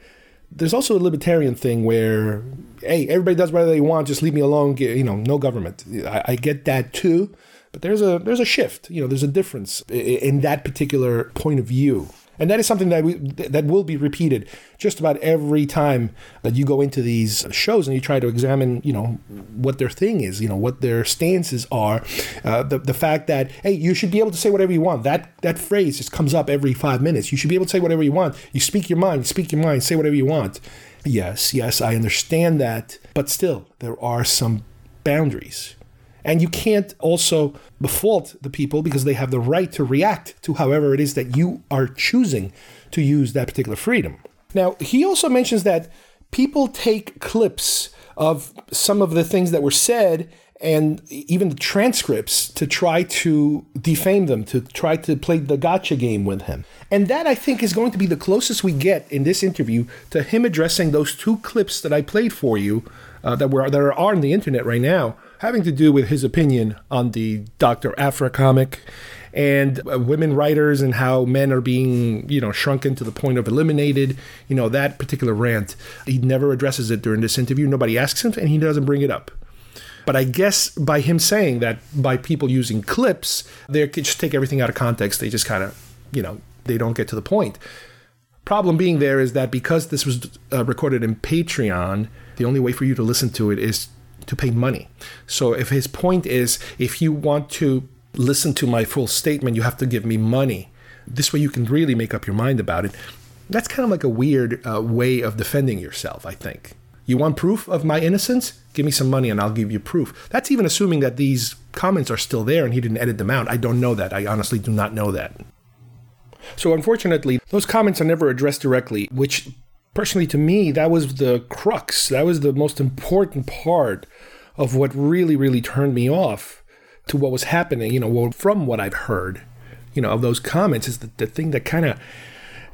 there's also a libertarian thing where, hey, everybody does whatever they want, just leave me alone, you know, no government. I, I get that too. But there's a there's a shift, you know, there's a difference in that particular point of view. And that is something that we that will be repeated just about every time that you go into these shows and you try to examine, you know, what their thing is, you know, what their stances are. Uh, the the fact that hey, you should be able to say whatever you want. That that phrase just comes up every five minutes. You should be able to say whatever you want. You speak your mind. Speak your mind. Say whatever you want. Yes, yes, I understand that, but still, there are some boundaries. And you can't also befault the people because they have the right to react to however it is that you are choosing to use that particular freedom. Now, he also mentions that people take clips of some of the things that were said and even the transcripts to try to defame them, to try to play the gotcha game with him. And that I think is going to be the closest we get in this interview to him addressing those two clips that I played for you uh, that were that are on the internet right now, having to do with his opinion on the Dr. Aphra comic and uh, women writers and how men are being, you know, shrunken to the point of eliminated. You know, that particular rant. He never addresses it during this interview. Nobody asks him, and he doesn't bring it up. But I guess by him saying that, by people using clips, they just take everything out of context. They just kind of, you know, they don't get to the point. Problem being there is that because this was uh, recorded in Patreon, the only way for you to listen to it is to pay money. So if his point is, if you want to listen to my full statement, you have to give me money. This way you can really make up your mind about it. That's kind of like a weird uh, way of defending yourself, I think. You want proof of my innocence? Give me some money and I'll give you proof. That's even assuming that these comments are still there and he didn't edit them out. I don't know that. I honestly do not know that. So, unfortunately, those comments are never addressed directly, which personally to me, that was the crux. That was the most important part of what really, really turned me off to what was happening, you know, from what I've heard, you know, of those comments is the, the thing that kind of,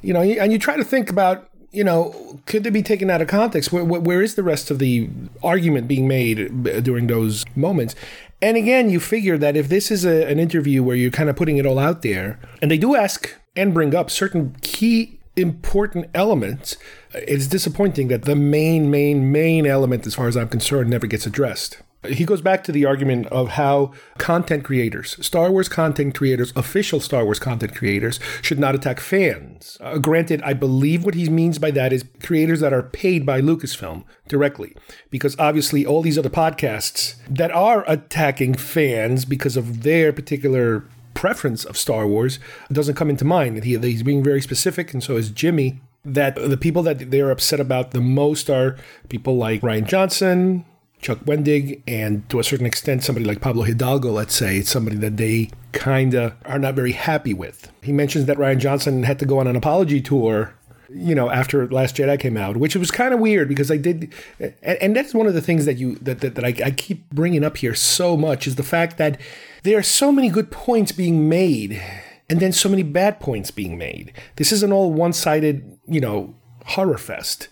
you know, and you try to think about, you know, could they be taken out of context? Where, where is the rest of the argument being made uh, during those moments? And again, you figure that if this is a, an interview where you're kind of putting it all out there, and they do ask and bring up certain key important elements, it's disappointing that the main, main, main element, as far as I'm concerned, never gets addressed. He goes back to the argument of how content creators, Star Wars content creators, official Star Wars content creators, should not attack fans. Uh, granted, I believe what he means by that is creators that are paid by Lucasfilm directly, because obviously all these other podcasts that are attacking fans because of their particular preference of Star Wars doesn't come into mind. He, he's being very specific, and so is Jimmy. That the people that they're upset about the most are people like Rian Johnson, Chuck Wendig, and to a certain extent, somebody like Pablo Hidalgo, let's say, it's somebody that they kind of are not very happy with. He mentions that Rian Johnson had to go on an apology tour you know, after Last Jedi came out, which was kind of weird because I did, and, and, that's one of the things that you that that, that I, I, keep bringing up here so much is the fact that there are so many good points being made, and then so many bad points being made. This isn't all one-sided, you know, horror fest.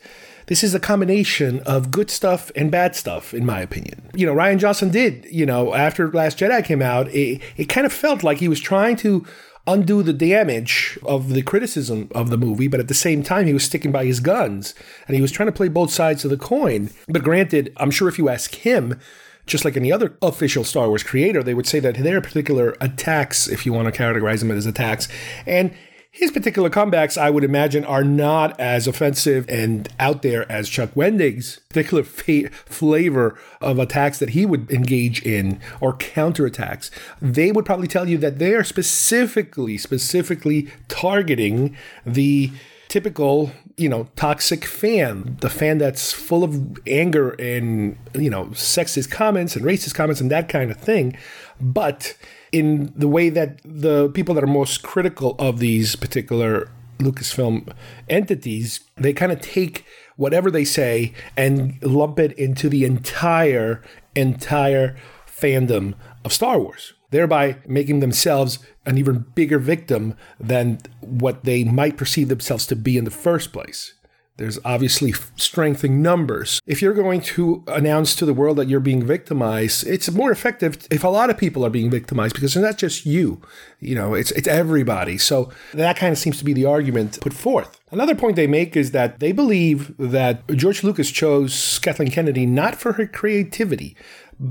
This is a combination of good stuff and bad stuff, in my opinion. You know, Rian Johnson did, you know, after Last Jedi came out, it, it kind of felt like he was trying to undo the damage of the criticism of the movie, but at the same time, he was sticking by his guns and he was trying to play both sides of the coin. But granted, I'm sure if you ask him, just like any other official Star Wars creator, they would say that their particular attacks, if you want to categorize them as attacks, and his particular comebacks, I would imagine, are not as offensive and out there as Chuck Wendig's particular flavor of attacks that he would engage in or counterattacks. They would probably tell you that they are specifically, specifically targeting the typical, you know, toxic fan, the fan that's full of anger and, you know, sexist comments and racist comments and that kind of thing. But in the way that the people that are most critical of these particular Lucasfilm entities, they kind of take whatever they say and lump it into the entire, entire fandom of Star Wars thereby making themselves an even bigger victim than what they might perceive themselves to be in the first place. There's obviously strength in numbers. If you're going to announce to the world that you're being victimized, it's more effective if a lot of people are being victimized because it's not just you. You know, it's it's everybody. So that kind of seems to be the argument put forth. Another point they make is that they believe that George Lucas chose Kathleen Kennedy not for her creativity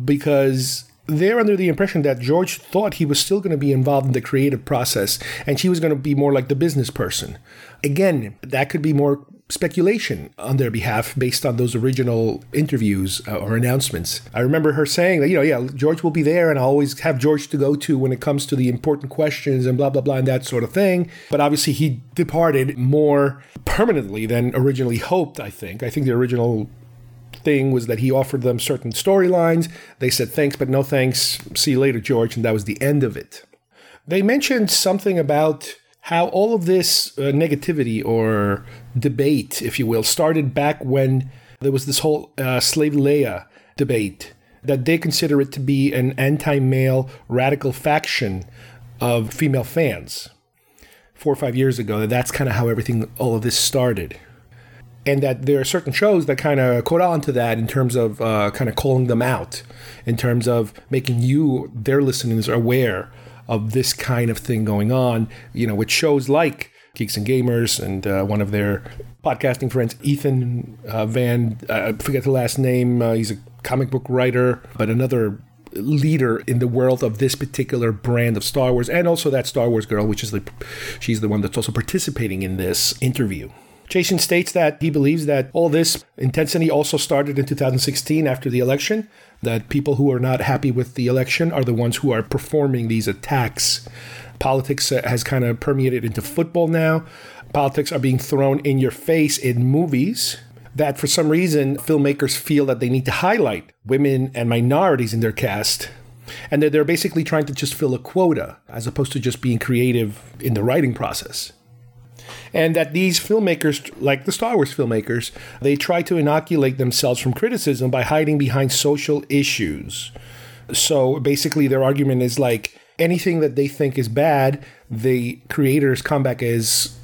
because they're under the impression that George thought he was still going to be involved in the creative process and she was going to be more like the business person. Again, that could be more speculation on their behalf based on those original interviews uh, or announcements. I remember her saying that, you know, yeah, George will be there and I always have George to go to when it comes to the important questions and blah, blah, blah, and that sort of thing. But obviously, he departed more permanently than originally hoped, I think. I think the original thing was that he offered them certain storylines. They said thanks, but no thanks. See you later, George. And that was the end of it. They mentioned something about how all of this uh, negativity or debate, if you will, started back when there was this whole uh, slave Leia debate that they consider it to be an anti male radical faction of female fans. Four or five years ago, that's kind of how everything, all of this started. And that there are certain shows that kind of caught on to that in terms of uh, kind of calling them out, in terms of making you, their listeners, aware of this kind of thing going on, you know, with shows like Geeks and Gamers and uh, one of their podcasting friends, Ethan uh, Van, uh, I forget the last name, uh, he's a comic book writer, but another leader in the world of this particular brand of Star Wars, and also that Star Wars girl, which is the she's the one that's also participating in this interview. Jason states that he believes that all this intensity also started in 2016 after the election, that people who are not happy with the election are the ones who are performing these attacks. Politics uh, has kind of permeated into football now. Politics are being thrown in your face in movies. That for some reason, filmmakers feel that they need to highlight women and minorities in their cast and that they're basically trying to just fill a quota as opposed to just being creative in the writing process and that these filmmakers, like the Star Wars filmmakers, they try to inoculate themselves from criticism by hiding behind social issues. So basically, their argument is like anything that they think is bad, the creators come back as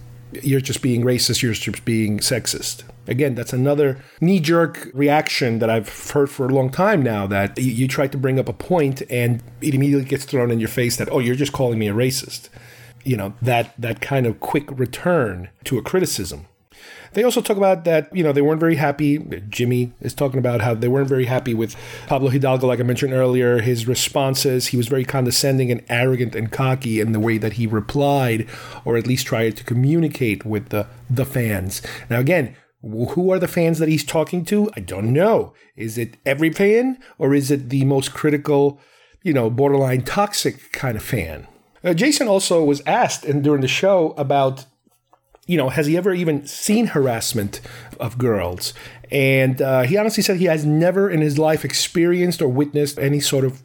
you're just being racist, you're just being sexist. Again, that's another knee jerk reaction that I've heard for a long time now that you, try to bring up a point and it immediately gets thrown in your face that, oh, you're just calling me a racist you know that that kind of quick return to a criticism. They also talk about that, you know, they weren't very happy. Jimmy is talking about how they weren't very happy with Pablo Hidalgo, like I mentioned earlier, his responses. He was very condescending and arrogant and cocky in the way that he replied, or at least tried to communicate with the, the fans. Now, again, who are the fans that he's talking to? I don't know. Is it every fan, or is it the most critical, you know, borderline toxic kind of fan? Uh, Jason also was asked and during the show about, you know, has he ever even seen harassment of girls? And uh, he honestly said he has never in his life experienced or witnessed any sort of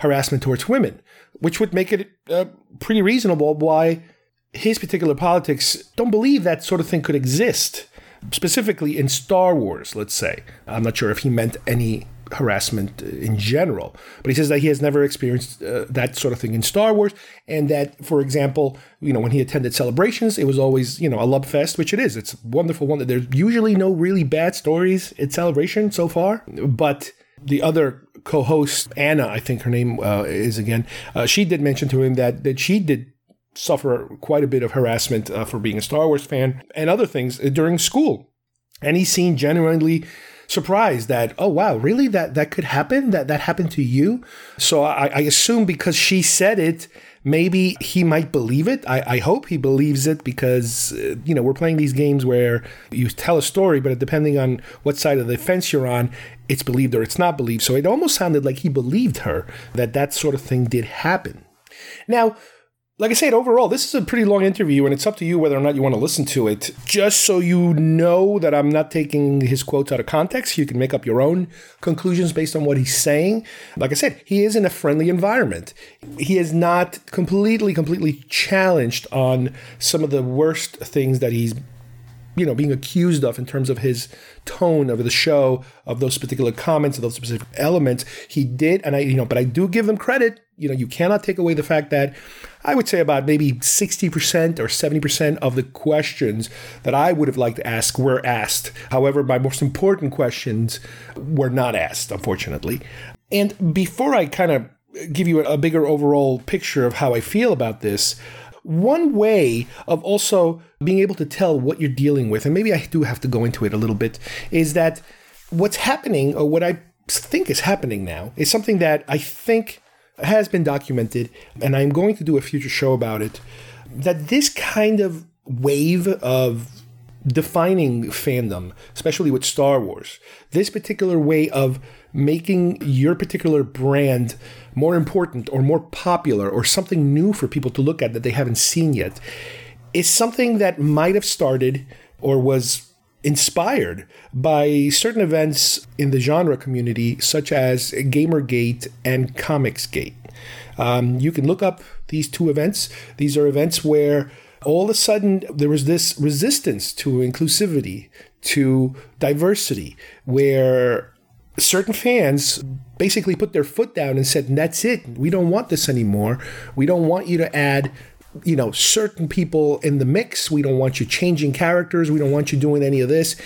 harassment towards women, which would make it uh, pretty reasonable why his particular politics don't believe that sort of thing could exist. Specifically in Star Wars, let's say. I'm not sure if he meant any harassment in general. But he says that he has never experienced uh, that sort of thing in Star Wars, and that, for example, you know, when he attended celebrations, it was always, you know, a love fest, which it is. It's wonderful one. There's usually no really bad stories at celebration so far, but the other co-host Anna, I think her name uh, is again, uh, she did mention to him that that she did suffer quite a bit of harassment uh, for being a Star Wars fan and other things during school. And he seemed genuinely surprised that oh wow really? That that could happen? That that happened to you? So i, I assume because she said it maybe he might believe it. I, I hope he believes it because uh, you know we're playing these games where you tell a story but depending on what side of the fence you're on it's believed or it's not believed. So it almost sounded like he believed her that that sort of thing did happen. Now like I said, overall, this is a pretty long interview, and it's up to you whether or not you want to listen to it. Just so you know that I'm not taking his quotes out of context, you can make up your own conclusions based on what he's saying. Like I said, he is in a friendly environment. He is not completely, completely challenged on some of the worst things that he's you know being accused of in terms of his tone of the show of those particular comments of those specific elements he did and i you know but i do give him credit you know you cannot take away the fact that I would say about maybe 60% or 70% of the questions that I would have liked to ask were asked. However, my most important questions were not asked, unfortunately. And before I kind of give you a bigger overall picture of how I feel about this, one way of also being able to tell what you're dealing with, and maybe I do have to go into it a little bit, is that what's happening, or what I think is happening now, is something that I think has been documented, and I'm going to do a future show about it, that this kind of wave of defining fandom, especially with Star Wars, this particular way of making your particular brand more important or more popular or something new for people to look at that they haven't seen yet, is something that might have started or was inspired by certain events in the genre community, such as Gamergate and Comicsgate. Um, you can look up these two events. These are events where all of a sudden there was this resistance to inclusivity, to diversity, where certain fans basically put their foot down and said, That's it. We don't want this anymore. We don't want you to add you know certain people in the mix. We don't want you changing characters. We don't want you doing any of this.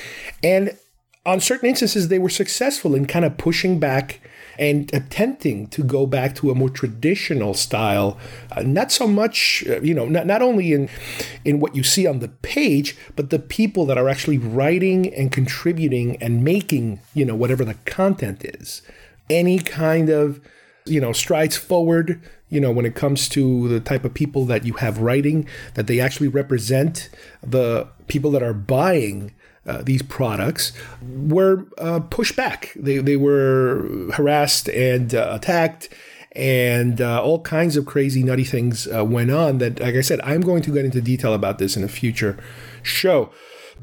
And on certain instances they were successful in kind of pushing back and attempting to go back to a more traditional style. Uh, not so much uh, you know not, not only in in what you see on the page but the people that are actually writing and contributing and making you know whatever the content is. Any kind of you know strides forward you know when it comes to the type of people that you have writing that they actually represent the people that are buying uh, these products were uh, pushed back. They, they were harassed and uh, attacked, and uh, all kinds of crazy, nutty things uh, went on. That, like I said, I'm going to get into detail about this in a future show.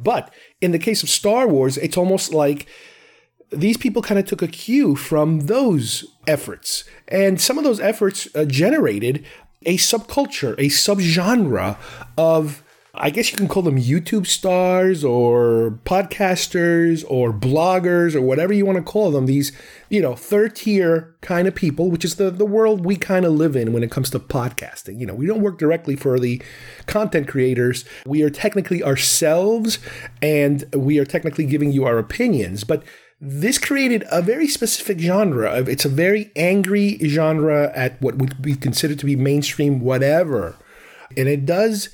But in the case of Star Wars, it's almost like these people kind of took a cue from those efforts. And some of those efforts uh, generated a subculture, a subgenre of I guess you can call them YouTube stars or podcasters or bloggers or whatever you want to call them. These, you know, third tier kind of people, which is the, the world we kind of live in when it comes to podcasting. You know, we don't work directly for the content creators. We are technically ourselves and we are technically giving you our opinions. But this created a very specific genre. It's a very angry genre at what would be considered to be mainstream, whatever. And it does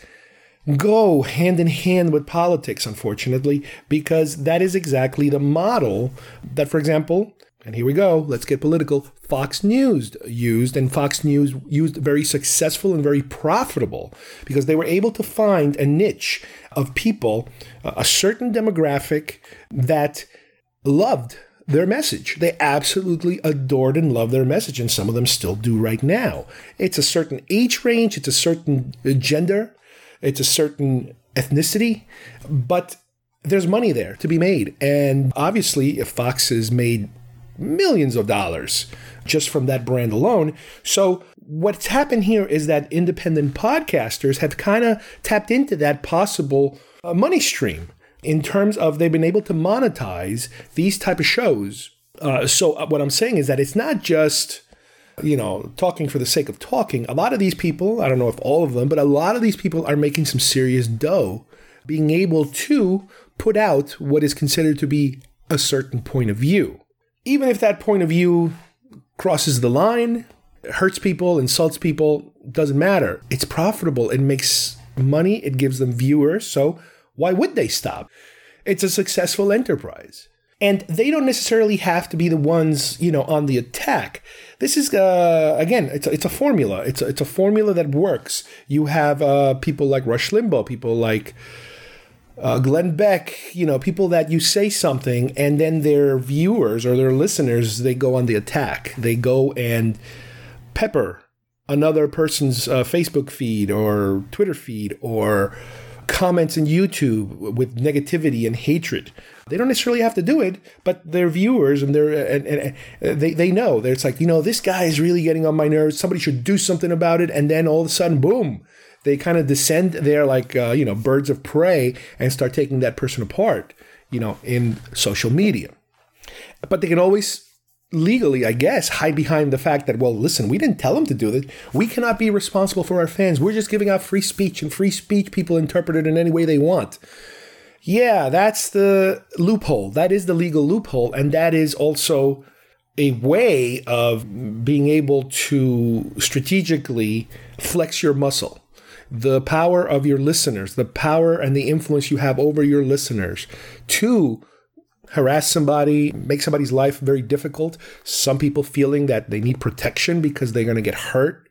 go hand in hand with politics, unfortunately, because that is exactly the model that, for example, and here we go, let's get political. Fox News used, and Fox News used very successful and very profitable because they were able to find a niche of people, a certain demographic that loved their message. They absolutely adored and loved their message, and some of them still do right now. It's a certain age range, it's a certain gender, it's a certain ethnicity, but there's money there to be made. And obviously, if Fox has made millions of dollars just from that brand alone. So, what's happened here is that independent podcasters have kind of tapped into that possible uh, money stream in terms of they've been able to monetize these type of shows. Uh, so, uh, what I'm saying is that it's not just you know, talking for the sake of talking, a lot of these people, I don't know if all of them, but a lot of these people are making some serious dough being able to put out what is considered to be a certain point of view. Even if that point of view crosses the line, hurts people, insults people, doesn't matter. It's profitable, it makes money, it gives them viewers, so why would they stop? It's a successful enterprise. And they don't necessarily have to be the ones, you know, on the attack. This is uh, again, it's a, it's a formula. It's a, it's a formula that works. You have uh, people like Rush Limbaugh, people like uh, Glenn Beck, you know, people that you say something and then their viewers or their listeners they go on the attack. They go and pepper another person's uh, Facebook feed or Twitter feed or comments in YouTube with negativity and hatred. They don't necessarily have to do it, but their viewers and their and, and, and they they know. It's like you know this guy is really getting on my nerves. Somebody should do something about it, and then all of a sudden, boom, they kind of descend there like uh, you know birds of prey and start taking that person apart. You know, in social media, but they can always legally, I guess, hide behind the fact that, well, listen, we didn't tell them to do this. We cannot be responsible for our fans. We're just giving out free speech, and free speech people interpret it in any way they want. Yeah, that's the loophole. That is the legal loophole. And that is also a way of being able to strategically flex your muscle. The power of your listeners, the power and the influence you have over your listeners to harass somebody, make somebody's life very difficult. Some people feeling that they need protection because they're going to get hurt.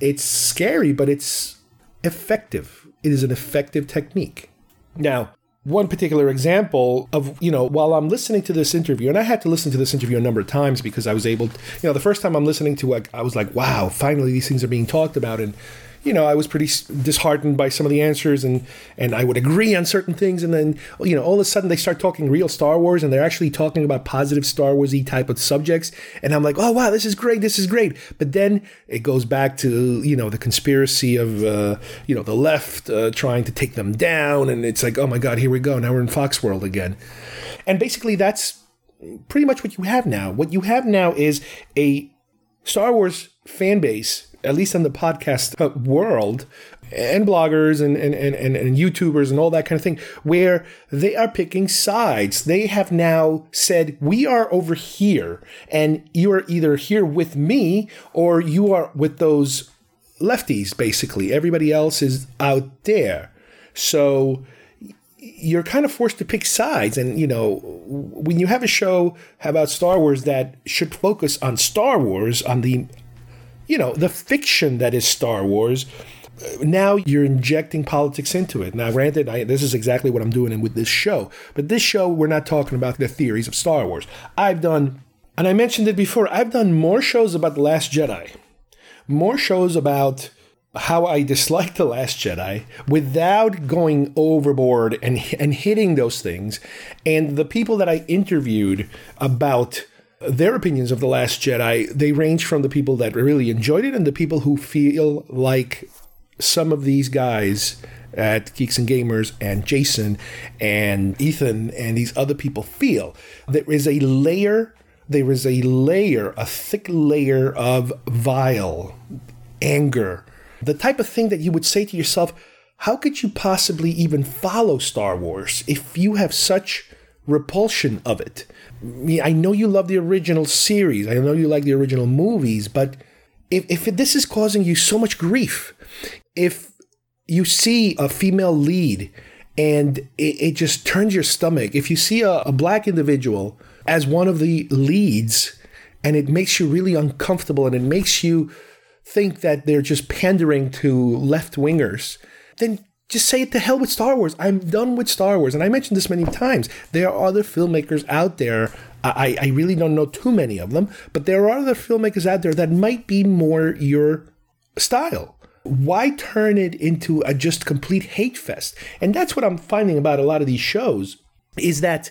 It's scary, but it's effective. It is an effective technique. Now, one particular example of, you know, while I'm listening to this interview, and I had to listen to this interview a number of times because I was able, to, you know, the first time I'm listening to it, I was like, wow, finally these things are being talked about. And, you know, I was pretty disheartened by some of the answers, and and I would agree on certain things, and then you know, all of a sudden they start talking real Star Wars, and they're actually talking about positive Star Warsy type of subjects, and I'm like, oh wow, this is great, this is great. But then it goes back to you know the conspiracy of uh, you know the left uh, trying to take them down, and it's like, oh my god, here we go, now we're in Fox World again, and basically that's pretty much what you have now. What you have now is a Star Wars fan base at least in the podcast uh, world, and bloggers and, and, and, and, YouTubers and all that kind of thing, where they are picking sides. They have now said, we are over here, and you are either here with me or you are with those lefties, basically. Everybody else is out there. So you're kind of forced to pick sides. And, you know, when you have a show about Star Wars that should focus on Star Wars, on the you know, the fiction that is Star Wars. Uh, now you're injecting politics into it. Now, granted, I, this is exactly what I'm doing with this show. But this show, we're not talking about the theories of Star Wars. I've done, and I mentioned it before, I've done more shows about The Last Jedi, more shows about how I dislike The Last Jedi without going overboard and, and hitting those things. And the people that I interviewed about their opinions of The Last Jedi, they range from the people that really enjoyed it and the people who feel like some of these guys at Geeks and Gamers and Jason and Ethan and these other people feel. There is a layer, there is a layer, a thick layer of vile anger. The type of thing that you would say to yourself, how could you possibly even follow Star Wars if you have such repulsion of it? I know you love the original series. I know you like the original movies, but if, if this is causing you so much grief, if you see a female lead and it, it just turns your stomach, if you see a, a black individual as one of the leads and it makes you really uncomfortable and it makes you think that they're just pandering to left wingers, then just say it to hell with Star Wars. I'm done with Star Wars. And I mentioned this many times. There are other filmmakers out there. I, I really don't know too many of them, but there are other filmmakers out there that might be more your style. Why turn it into a just complete hate fest? And that's what I'm finding about a lot of these shows is that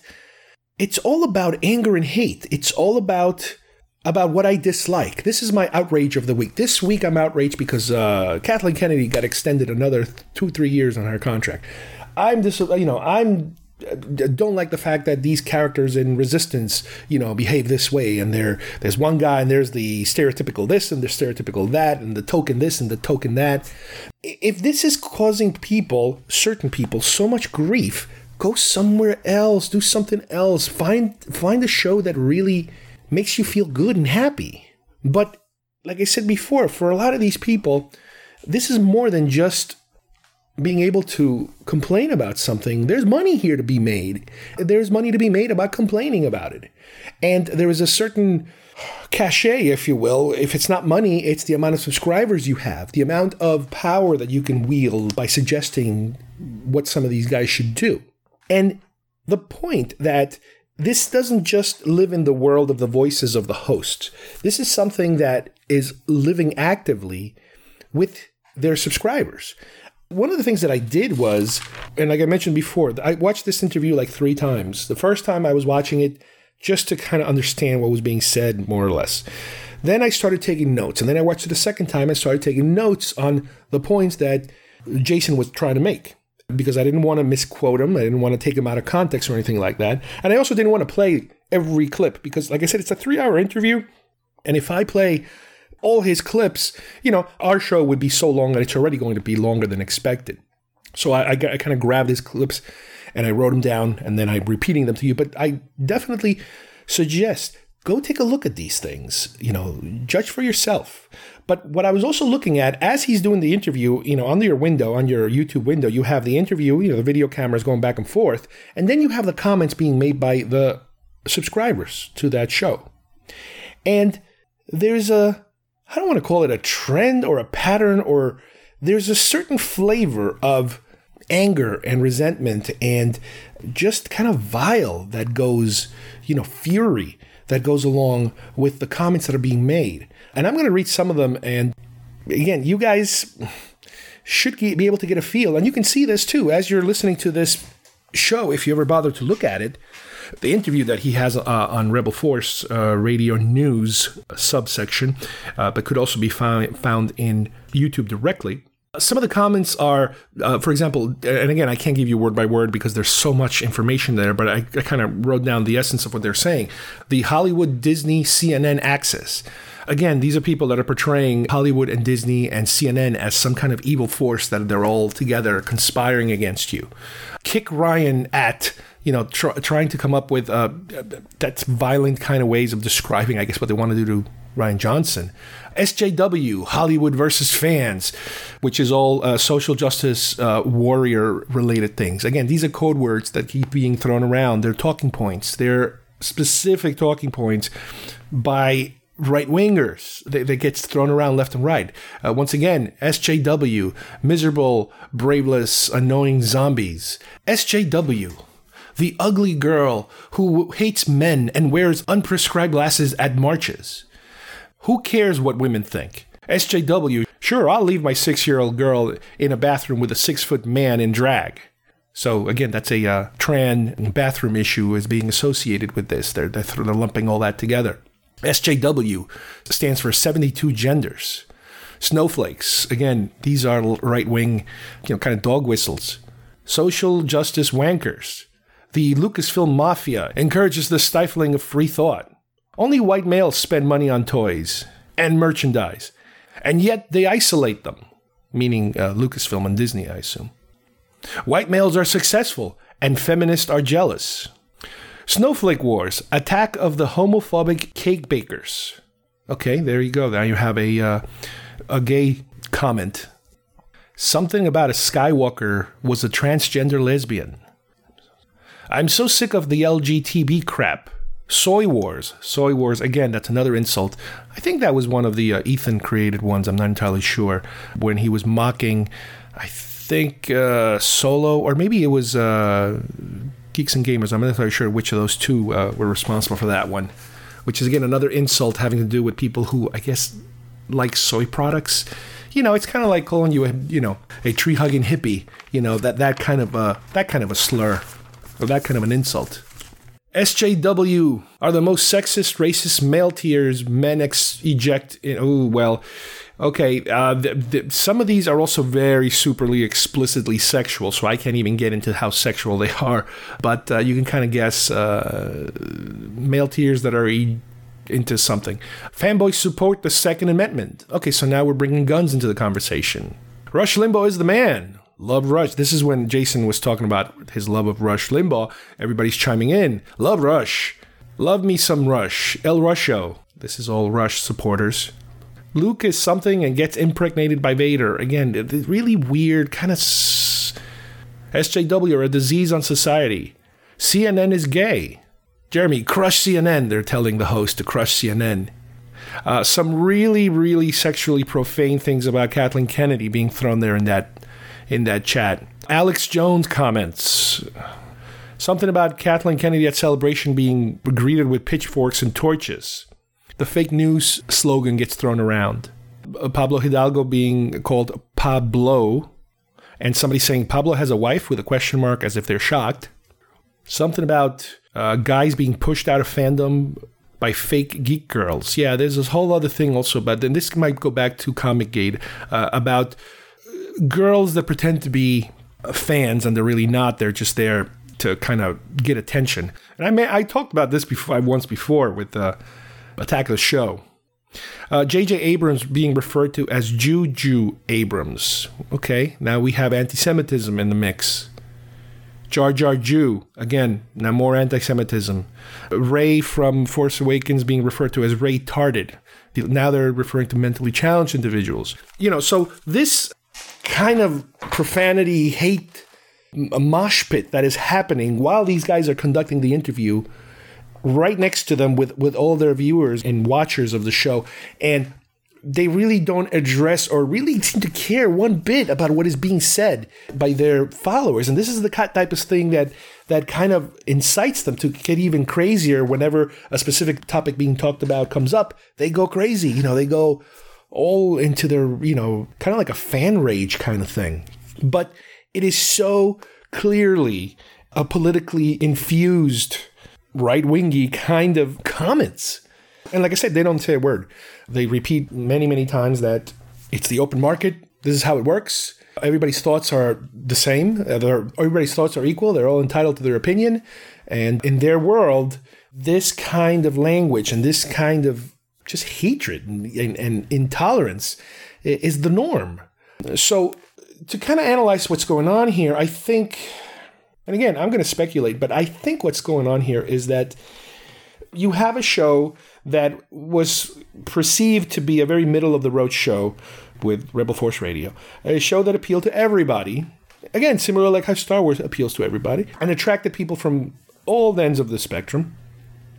it's all about anger and hate. It's all about about what I dislike. This is my outrage of the week. This week I'm outraged because uh, Kathleen Kennedy got extended another two, three years on her contract. I'm just, you know, I'm don't like the fact that these characters in resistance you know behave this way and there there's one guy and there's the stereotypical this and the stereotypical that and the token this and the token that if this is causing people certain people so much grief go somewhere else do something else find find a show that really makes you feel good and happy. But like I said before, for a lot of these people, this is more than just being able to complain about something. There's money here to be made. There's money to be made about complaining about it. And there is a certain cachet, if you will. If it's not money, it's the amount of subscribers you have, the amount of power that you can wield by suggesting what some of these guys should do. And the point that this doesn't just live in the world of the voices of the hosts. This is something that is living actively with their subscribers. One of the things that I did was, and like I mentioned before, I watched this interview like three times. The first time I was watching it just to kind of understand what was being said, more or less. Then I started taking notes. And then I watched it a second time. I started taking notes on the points that Jason was trying to make because I didn't want to misquote him. I didn't want to take him out of context or anything like that. And I also didn't want to play every clip because, like I said, it's a three hour interview. And if I play all his clips, you know, our show would be so long that it's already going to be longer than expected. So I, I, I kind of grabbed his clips and I wrote them down and then I'm repeating them to you. But I definitely suggest go take a look at these things. You know, judge for yourself. But what I was also looking at as he's doing the interview, you know, on your window, on your YouTube window, you have the interview, you know, the video cameras going back and forth, and then you have the comments being made by the subscribers to that show. And there's a, I don't want to call it a trend or a pattern, or there's a certain flavor of anger and resentment and just kind of vile that goes, you know, fury that goes along with the comments that are being made. And I'm going to read some of them. And again, you guys, should be able to get a feel. And you can see this too as you're listening to this show, if you ever bother to look at it. The interview that he has uh, on Rebel Force uh, Radio News subsection, uh, but could also be found, found in YouTube directly. Some of the comments are, uh, for example, and again, I can't give you word by word because there's so much information there, but I, I kind of wrote down the essence of what they're saying. The Hollywood Disney CNN axis again, these are people that are portraying Hollywood and Disney and CNN as some kind of evil force that they're all together conspiring against you. Kick Rian at you know tr- trying to come up with uh, violent kind of ways of describing, I guess, what they want to do to Rian Johnson. SJW, Hollywood versus fans, which is all uh, social justice uh, warrior related things. Again, these are code words that keep being thrown around. They're talking points. They're specific talking points by right wingers that, gets thrown around left and right. Uh, once again, SJW, miserable, braveless, annoying zombies. SJW, the ugly girl who hates men and wears unprescribed glasses at marches. Who cares what women think? SJW, sure, I'll leave my six year old girl in a bathroom with a six foot man in drag. So again, that's a uh, trans bathroom issue is being associated with this. They're, they're, they're lumping all that together. SJW stands for 72 genders. Snowflakes, again, these are right wing, you know, kind of dog whistles. Social justice wankers. The Lucasfilm Mafia encourages the stifling of free thought. Only white males spend money on toys and merchandise, and yet they isolate them, meaning uh, Lucasfilm and Disney, I assume. White males are successful, and feminists are jealous. Snowflake Wars, attack of the homophobic cake bakers. Okay, there you go. Now you have a uh, a gay comment. Something about a Skywalker was a transgender lesbian. I'm so sick of the LGTB crap. Soy Wars. Soy Wars, again, that's another insult. I think that was one of the uh, Ethan created ones, I'm not entirely sure, when he was mocking, I think, uh, Solo, or maybe it was uh, Geeks and Gamers. I'm not entirely sure which of those two uh, were responsible for that one, which is again another insult having to do with people who I guess like soy products. You know, it's kind of like calling you a you know a tree hugging hippie. You know that that kind of a that kind of a slur or that kind of an insult. SJW are the most sexist, racist male tears men ex- eject in. Oh, well, Okay, uh, th- th- some of these are also very superly explicitly sexual, so I can't even get into how sexual they are. But uh, you can kind of guess uh, male tears that are e- into something. Fanboys support the Second Amendment. Okay, so now we're bringing guns into the conversation. Rush Limbaugh is the man. Love Rush. This is when Jason was talking about his love of Rush Limbaugh. Everybody's chiming in. Love Rush. Love me some Rush. El Rusho. This is all Rush supporters. Luke is something and gets impregnated by Vader. Again, really weird, kind of SJW are a disease on society. CNN is gay. Jeremy, crush CNN. They're telling the host to crush CNN. Uh, some really, really sexually profane things about Kathleen Kennedy being thrown there in that in that chat. Alex Jones comments something about Kathleen Kennedy at celebration being greeted with pitchforks and torches the fake news slogan gets thrown around. Pablo Hidalgo being called Pablo, and somebody saying Pablo has a wife with a question mark as if they're shocked. Something about uh, guys being pushed out of fandom by fake geek girls. Yeah, there's this whole other thing also, but then this might go back to Comic Gate uh, about girls that pretend to be fans and they're really not. They're just there to kind of get attention. And I may I talked about this before once before with uh, Attack of the Show. J.J. Uh, Abrams being referred to as Juju Abrams. Okay, now we have anti Semitism in the mix. Jar Jar Jew, again, now more anti Semitism. Rey from Force Awakens being referred to as Ray Tarded. Now they're referring to mentally challenged individuals. You know, so this kind of profanity, hate, mosh pit that is happening while these guys are conducting the interview right next to them with with all their viewers and watchers of the show. And they really don't address or really seem to care one bit about what is being said by their followers. And this is the type of thing that that kind of incites them to get even crazier whenever a specific topic being talked about comes up. They go crazy you know they go all into their, you know, kind of like a fan rage kind of thing. But it is so clearly a politically infused right wingy kind of comments. And like I said, they don't say a word. They repeat many, many times that it's the open market. This is how it works. Everybody's thoughts are the same. Uh, everybody's thoughts are equal. They're all entitled to their opinion. And in their world, this kind of language and this kind of just hatred and, and, and intolerance is the norm. So, to kind of analyze what's going on here, I think, and again, I'm going to speculate, but I think what's going on here is that you have a show that was perceived to be a very middle of the road show with Rebel Force Radio, a show that appealed to everybody. Again, similar like how Star Wars appeals to everybody and attracted people from all ends of the spectrum.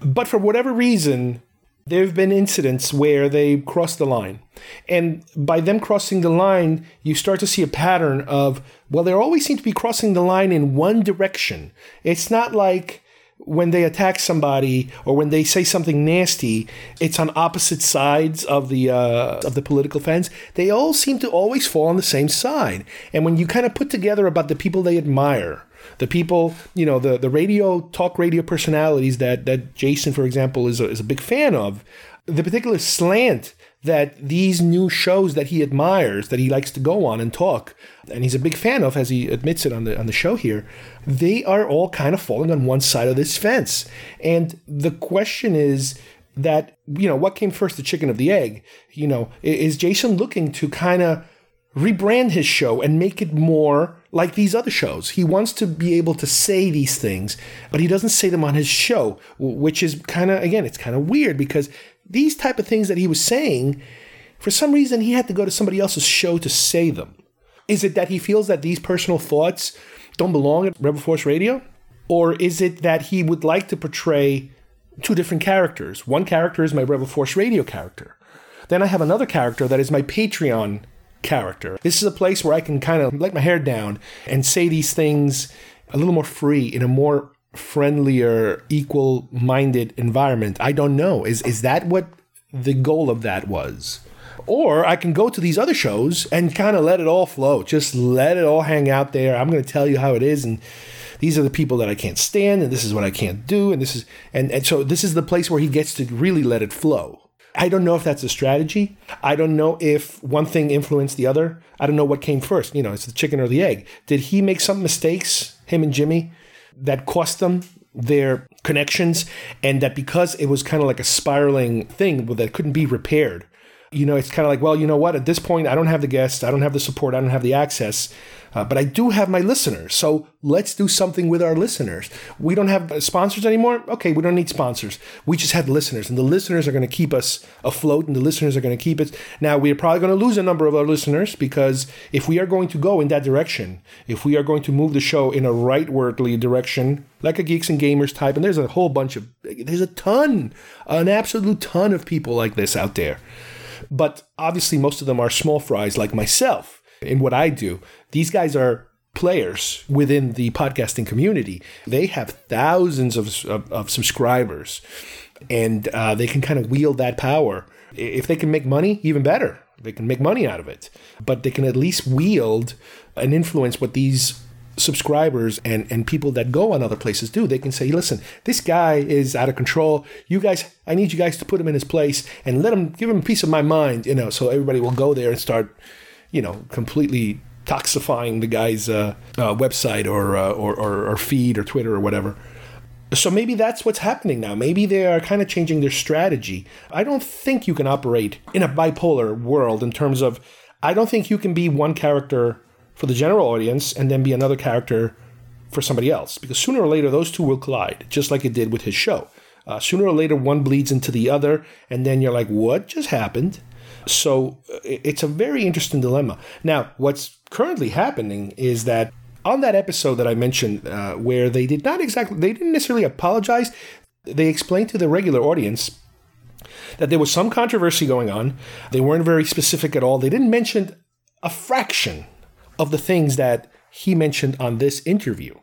But for whatever reason, there have been incidents where they cross the line. And by them crossing the line, you start to see a pattern of, well, they always seem to be crossing the line in one direction. It's not like when they attack somebody or when they say something nasty, it's on opposite sides of the uh, of the political fence. They all seem to always fall on the same side. And when you kind of put together about the people they admire, the people, you know, the, the radio, talk radio personalities that, that Jason, for example, is a, is a big fan of, the particular slant that these new shows that he admires, that he likes to go on and talk, and he's a big fan of, as he admits it on the on the show here, they are all kind of falling on one side of this fence. And the question is that, you know, what came first, the chicken of the egg? You know, is Jason looking to kind of rebrand his show and make it more like these other shows. He wants to be able to say these things, but he doesn't say them on his show, which is kind of again, it's kind of weird because these type of things that he was saying, for some reason he had to go to somebody else's show to say them. Is it that he feels that these personal thoughts don't belong at Rebel Force Radio? Or is it that he would like to portray two different characters? One character is my Rebel Force Radio character. Then I have another character that is my Patreon character. This is a place where I can kind of let my hair down and say these things a little more free in a more friendlier, equal minded environment. I don't know. Is is that what the goal of that was? Or I can go to these other shows and kind of let it all flow. Just let it all hang out there. I'm going to tell you how it is and these are the people that I can't stand and this is what I can't do and this is and, and so this is the place where he gets to really let it flow. I don't know if that's a strategy. I don't know if one thing influenced the other. I don't know what came first. You know, it's the chicken or the egg. Did he make some mistakes, him and Jimmy, that cost them their connections? And that because it was kind of like a spiraling thing that couldn't be repaired, you know, it's kind of like, well, you know what? At this point, I don't have the guests, I don't have the support, I don't have the access. Uh, but I do have my listeners. So let's do something with our listeners. We don't have sponsors anymore. Okay, we don't need sponsors. We just have listeners, and the listeners are going to keep us afloat, and the listeners are going to keep it. Now, we're probably going to lose a number of our listeners because if we are going to go in that direction, if we are going to move the show in a rightwardly direction, like a Geeks and Gamers type, and there's a whole bunch of, there's a ton, an absolute ton of people like this out there. But obviously, most of them are small fries like myself in what I do. These guys are players within the podcasting community. They have thousands of, of, of subscribers and uh, they can kind of wield that power. If they can make money, even better. They can make money out of it, but they can at least wield and influence what these subscribers and, and people that go on other places do. They can say, listen, this guy is out of control. You guys, I need you guys to put him in his place and let him give him a piece of my mind, you know, so everybody will go there and start you know, completely toxifying the guy's uh, uh, website or, uh, or, or, or feed or Twitter or whatever. So maybe that's what's happening now. Maybe they are kind of changing their strategy. I don't think you can operate in a bipolar world in terms of, I don't think you can be one character for the general audience and then be another character for somebody else because sooner or later those two will collide, just like it did with his show. Uh, sooner or later, one bleeds into the other, and then you're like, what just happened? So it's a very interesting dilemma. Now, what's currently happening is that on that episode that I mentioned, uh, where they did not exactly, they didn't necessarily apologize. They explained to the regular audience that there was some controversy going on. They weren't very specific at all. They didn't mention a fraction of the things that he mentioned on this interview.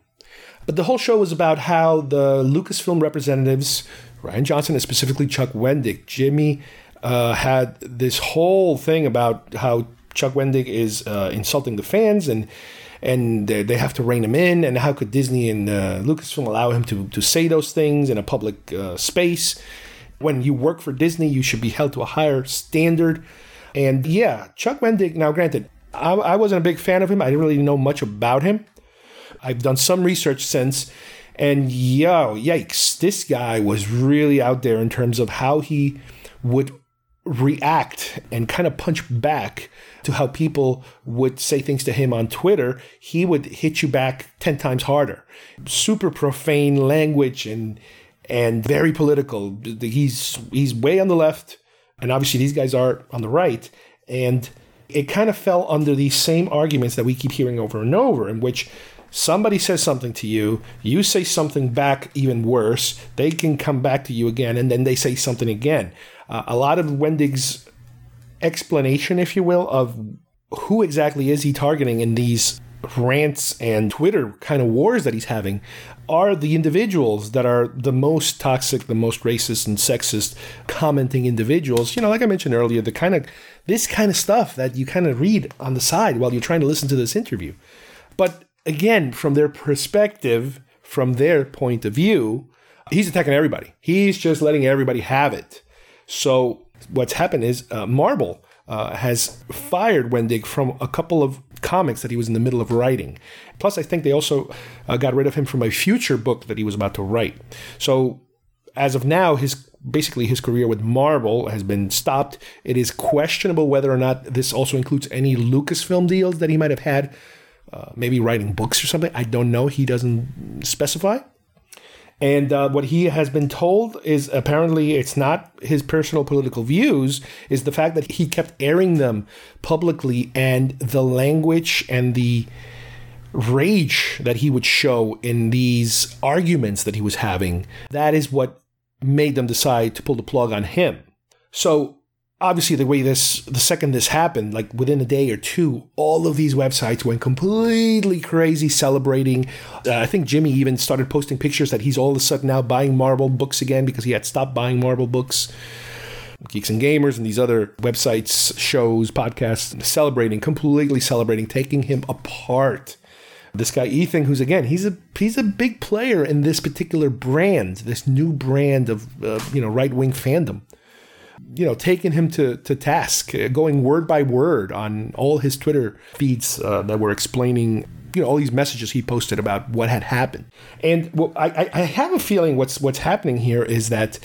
But the whole show was about how the Lucasfilm representatives, Rian Johnson and specifically Chuck Wendig, Jimmy uh, had this whole thing about how Chuck Wendig is uh, insulting the fans and and they, have to rein him in. And how could Disney and uh, Lucasfilm allow him to, to say those things in a public uh, space? When you work for Disney, you should be held to a higher standard. And yeah, Chuck Wendig, now granted, I, I wasn't a big fan of him. I didn't really know much about him. I've done some research since, and yo, yikes, this guy was really out there in terms of how he would react and kind of punch back to how people would say things to him on Twitter, he would hit you back 10 times harder. Super profane language and and very political. He's he's way on the left and obviously these guys are on the right and it kind of fell under these same arguments that we keep hearing over and over in which somebody says something to you, you say something back even worse, they can come back to you again and then they say something again. Uh, a lot of Wendig's explanation, if you will, of who exactly is he targeting in these rants and Twitter kind of wars that he's having are the individuals that are the most toxic, the most racist and sexist commenting individuals. You know, like I mentioned earlier, the kind of this kind of stuff that you kind of read on the side while you're trying to listen to this interview. But again, from their perspective, from their point of view, he's attacking everybody. He's just letting everybody have it. So what's happened is uh, Marvel uh, has fired Wendig from a couple of comics that he was in the middle of writing. Plus, I think they also uh, got rid of him from a future book that he was about to write. So, as of now, his basically his career with Marvel has been stopped. It is questionable whether or not this also includes any Lucasfilm deals that he might have had, uh, maybe writing books or something. I don't know. He doesn't specify. And uh, what he has been told is apparently it's not his personal political views, is the fact that he kept airing them publicly and the language and the rage that he would show in these arguments that he was having. That is what made them decide to pull the plug on him. So obviously the way this the second this happened like within a day or two all of these websites went completely crazy celebrating. Uh, i think jimmy even started posting pictures that he's all of a sudden now buying marvel books again because he had stopped buying marvel books. Geeks and gamers and these other websites shows podcasts celebrating completely celebrating taking him apart. This guy Ethan, who's again, he's a he's a big player in this particular brand, this new brand of uh, you know right wing fandom you know, taking him to, to task, uh, going word by word on all his Twitter feeds uh, that were explaining, you know, all these messages he posted about what had happened. And well, I, I have a feeling what's what's happening here is that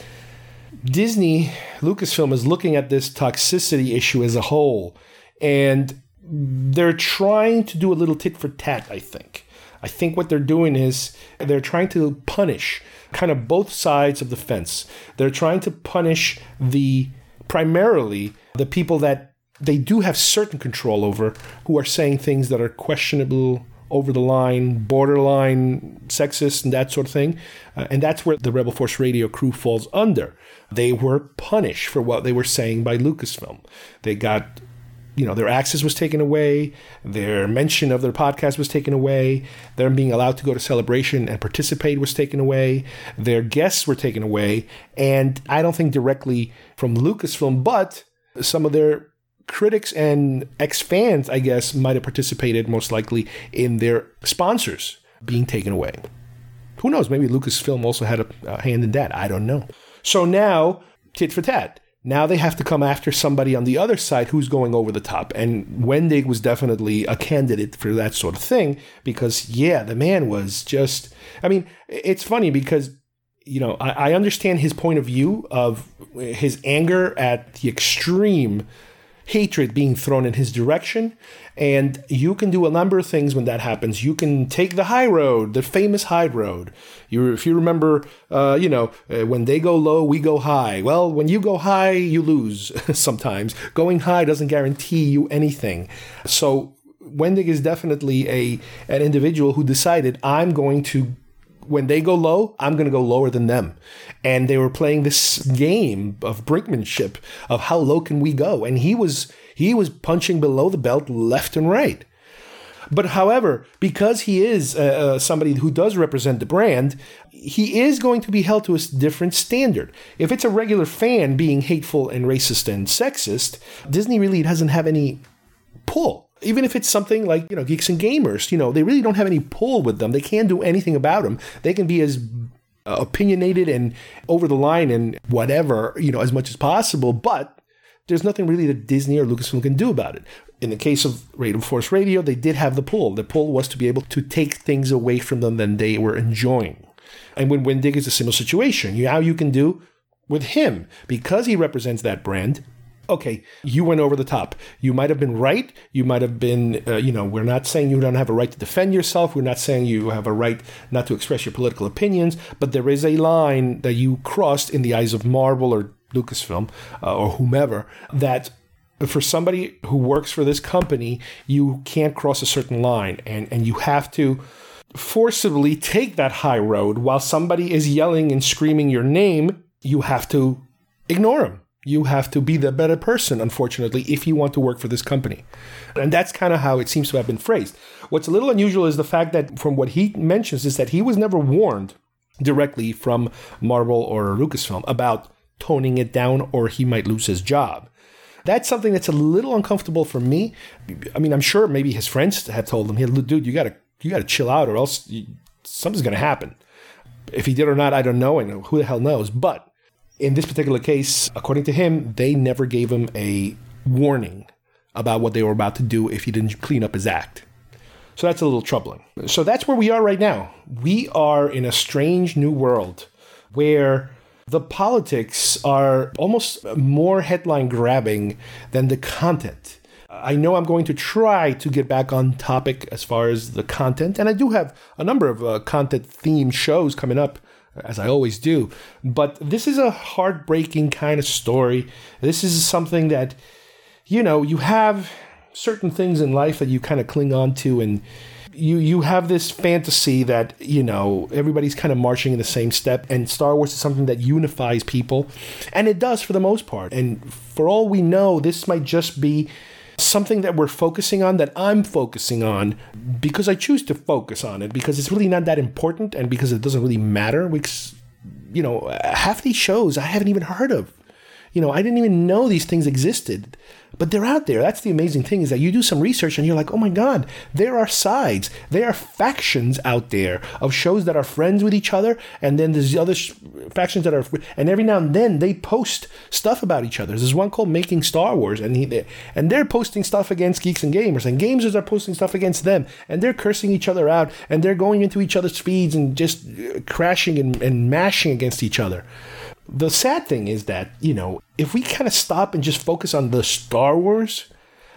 Disney, Lucasfilm is looking at this toxicity issue as a whole, and they're trying to do a little tit for tat. I think. I think what they're doing is they're trying to punish kind of both sides of the fence. They're trying to punish the primarily the people that they do have certain control over who are saying things that are questionable over the line, borderline sexist, and that sort of thing. Uh, and that's where the Rebel Force Radio crew falls under. They were punished for what they were saying by Lucasfilm. They got you know, their access was taken away, their mention of their podcast was taken away, their being allowed to go to celebration and participate was taken away, their guests were taken away, and I don't think directly from Lucasfilm, but some of their critics and ex fans, I guess, might have participated most likely in their sponsors being taken away. Who knows? Maybe Lucasfilm also had a hand in that. I don't know. So now, tit for tat now they have to come after somebody on the other side who's going over the top. And Wendig was definitely a candidate for that sort of thing because, yeah, the man was just. I mean, it's funny because, you know, I, I understand his point of view of his anger at the extreme hatred being thrown in his direction. And you can do a number of things when that happens. You can take the high road, the famous high road. You, if you remember, uh, you know, uh, when they go low, we go high. Well, when you go high, you lose sometimes. Going high doesn't guarantee you anything. So Wendig is definitely a an individual who decided I'm going to when they go low, I'm going to go lower than them. And they were playing this game of brinkmanship of how low can we go? And he was he was punching below the belt left and right. But however, because he is uh, uh, somebody who does represent the brand, he is going to be held to a different standard. If it's a regular fan being hateful and racist and sexist, Disney really doesn't have any pull. Even if it's something like, you know, geeks and gamers, you know, they really don't have any pull with them. They can't do anything about them. They can be as uh, opinionated and over the line and whatever, you know, as much as possible, but there's nothing really that Disney or Lucasfilm can do about it. In the case of Rebel Force Radio, they did have the pull. The pull was to be able to take things away from them that they were enjoying. And when Wendig is a similar situation, you, how you can do with him, because he represents that brand, okay, you went over the top. You might have been right. You might have been, uh, you know, we're not saying you don't have a right to defend yourself. We're not saying you have a right not to express your political opinions, but there is a line that you crossed in the eyes of Marvel or Lucasfilm uh, or whomever that for somebody who works for this company, you can't cross a certain line and, and you have to forcibly take that high road while somebody is yelling and screaming your name. You have to ignore him you have to be the better person, unfortunately, if you want to work for this company. And that's kind of how it seems to have been phrased. What's a little unusual is the fact that, from what he mentions, is that he was never warned directly from Marvel or Lucasfilm about toning it down or he might lose his job. That's something that's a little uncomfortable for me. I mean, I'm sure maybe his friends have told him, "Hey, dude, you gotta you gotta chill out, or else you, something's gonna happen." If he did or not, I don't know, and who the hell knows. But in this particular case, according to him, they never gave him a warning about what they were about to do if he didn't clean up his act. So that's a little troubling. So that's where we are right now. We are in a strange new world where the politics are almost more headline grabbing than the content. I know I'm going to try to get back on topic as far as the content, and I do have a number of uh, content themed shows coming up as I always do. But this is a heartbreaking kind of story. This is something that, you know, you have certain things in life that you kind of cling on to and you you have this fantasy that you know everybody's kind of marching in the same step and Star Wars is something that unifies people and it does for the most part and for all we know this might just be something that we're focusing on that I'm focusing on because I choose to focus on it because it's really not that important and because it doesn't really matter. Because, you know, half these shows I haven't even heard of. You know, I didn't even know these things existed but they're out there. That's the amazing thing is that you do some research and you're like, oh my God, there are sides, there are factions out there of shows that are friends with each other, and then there's the other sh- factions that are, and every now and then they post stuff about each other. There's one called Making Star Wars, and he, and they're posting stuff against geeks and gamers, and gamers are posting stuff against them, and they're cursing each other out, and they're going into each other's feeds and just uh, crashing and, and mashing against each other. The sad thing is that, you know, if we kind of stop and just focus on the Star Wars,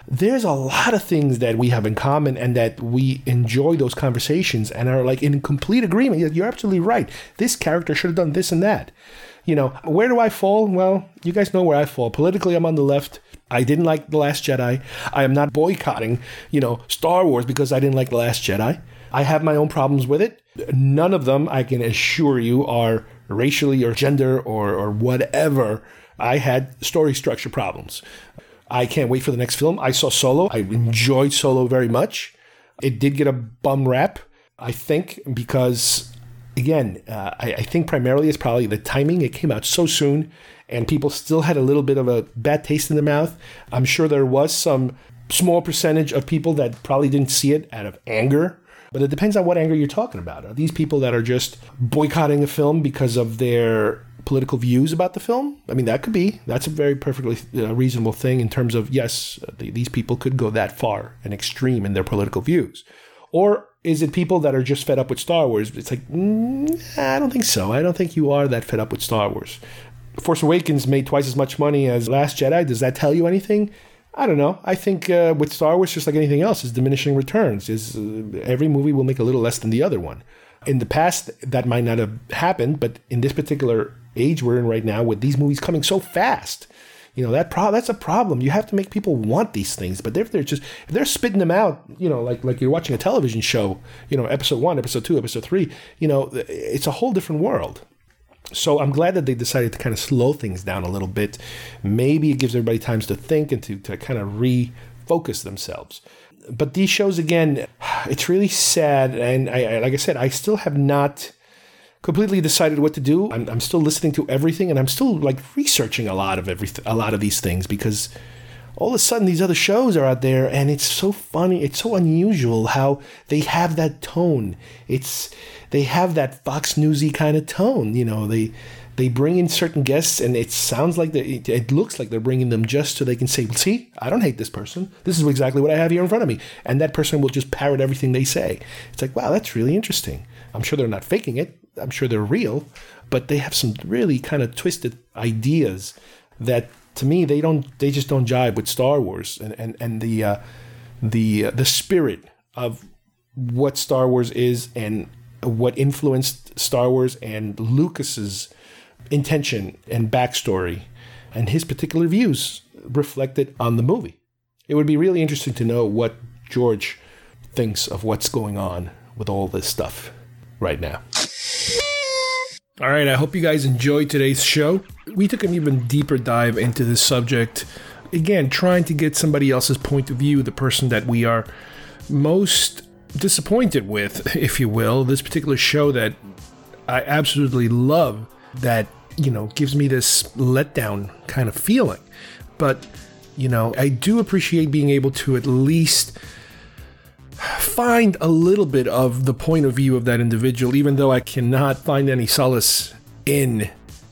there's a lot of things that we have in common and that we enjoy those conversations and are like in complete agreement. You're absolutely right. This character should have done this and that. You know, where do I fall? Well, you guys know where I fall. Politically, I'm on the left. I didn't like The Last Jedi. I am not boycotting, you know, Star Wars because I didn't like The Last Jedi. I have my own problems with it. None of them, I can assure you, are racially or gender or, or whatever, I had story structure problems. I can't wait for the next film. I saw Solo. I enjoyed Solo very much. It did get a bum rap, I think, because again, uh, I, I, think primarily it's probably the timing. It came out so soon, and people still had a little bit of a bad taste in their mouth. I'm sure there was some small percentage of people that probably didn't see it out of anger but it depends on what anger you're talking about. Are these people that are just boycotting a film because of their political views about the film? I mean, that could be. That's a very perfectly uh, reasonable thing in terms of, yes, uh, these people could go that far and extreme in their political views. Or is it people that are just fed up with Star Wars? It's like, mm, I don't think so. I don't think you are that fed up with Star Wars. Force Awakens made twice as much money as Last Jedi. Does that tell you anything? I don't know. I think uh, with Star Wars, just like anything else, is diminishing returns. Is uh, every movie will make a little less than the other one. In the past, that might not have happened, but in this particular age we're in right now, with these movies coming so fast, you know that pro- that's a problem. You have to make people want these things, but if they're just if they're spitting them out, you know, like like you're watching a television show, you know, episode one, episode two, episode three, you know, it's a whole different world. So I'm glad that they decided to kind of slow things down a little bit. Maybe it gives everybody times to think and to, to kind of refocus themselves. but these shows again, it's really sad, and I, I, like I said, I still have not completely decided what to do. I'm, I'm still listening to everything, and I'm still like researching a lot of everything, a lot of these things because all of a sudden these other shows are out there, and it's so funny, it's so unusual how they have that tone. It's they have that Fox Newsy kind of tone, you know. They they bring in certain guests and it sounds like they, it looks like they're bringing them just so they can say see i don't hate this person this is exactly what i have here in front of me and that person will just parrot everything they say it's like wow that's really interesting i'm sure they're not faking it i'm sure they're real but they have some really kind of twisted ideas that to me they don't they just don't jive with star wars and and, and the uh, the uh, the spirit of what star wars is and what influenced Star Wars and Lucas's intention and backstory and his particular views reflected on the movie. It would be really interesting to know what George thinks of what's going on with all this stuff right now. All right, I hope you guys enjoyed today's show. We took an even deeper dive into this subject. Again, trying to get somebody else's point of view, the person that we are most disappointed with, if you will, this particular show that I absolutely love that, you know, gives me this letdown kind of feeling. But, you know, I do appreciate being able to at least find a little bit of the point of view of that individual, even though I cannot find any solace in,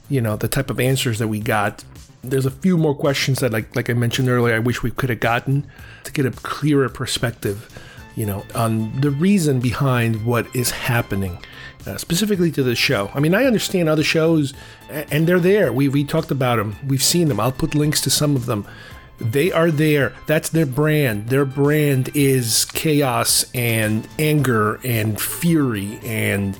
you know, the type of answers that we got. There's a few more questions that, like, like I mentioned earlier, I wish we could have gotten to get a clearer perspective, you know, on the reason behind what is happening uh, specifically to the show. I mean, I understand other shows, and they're there. We we talked about them. We've seen them. I'll put links to some of them. They are there. That's their brand. Their brand is chaos and anger and fury and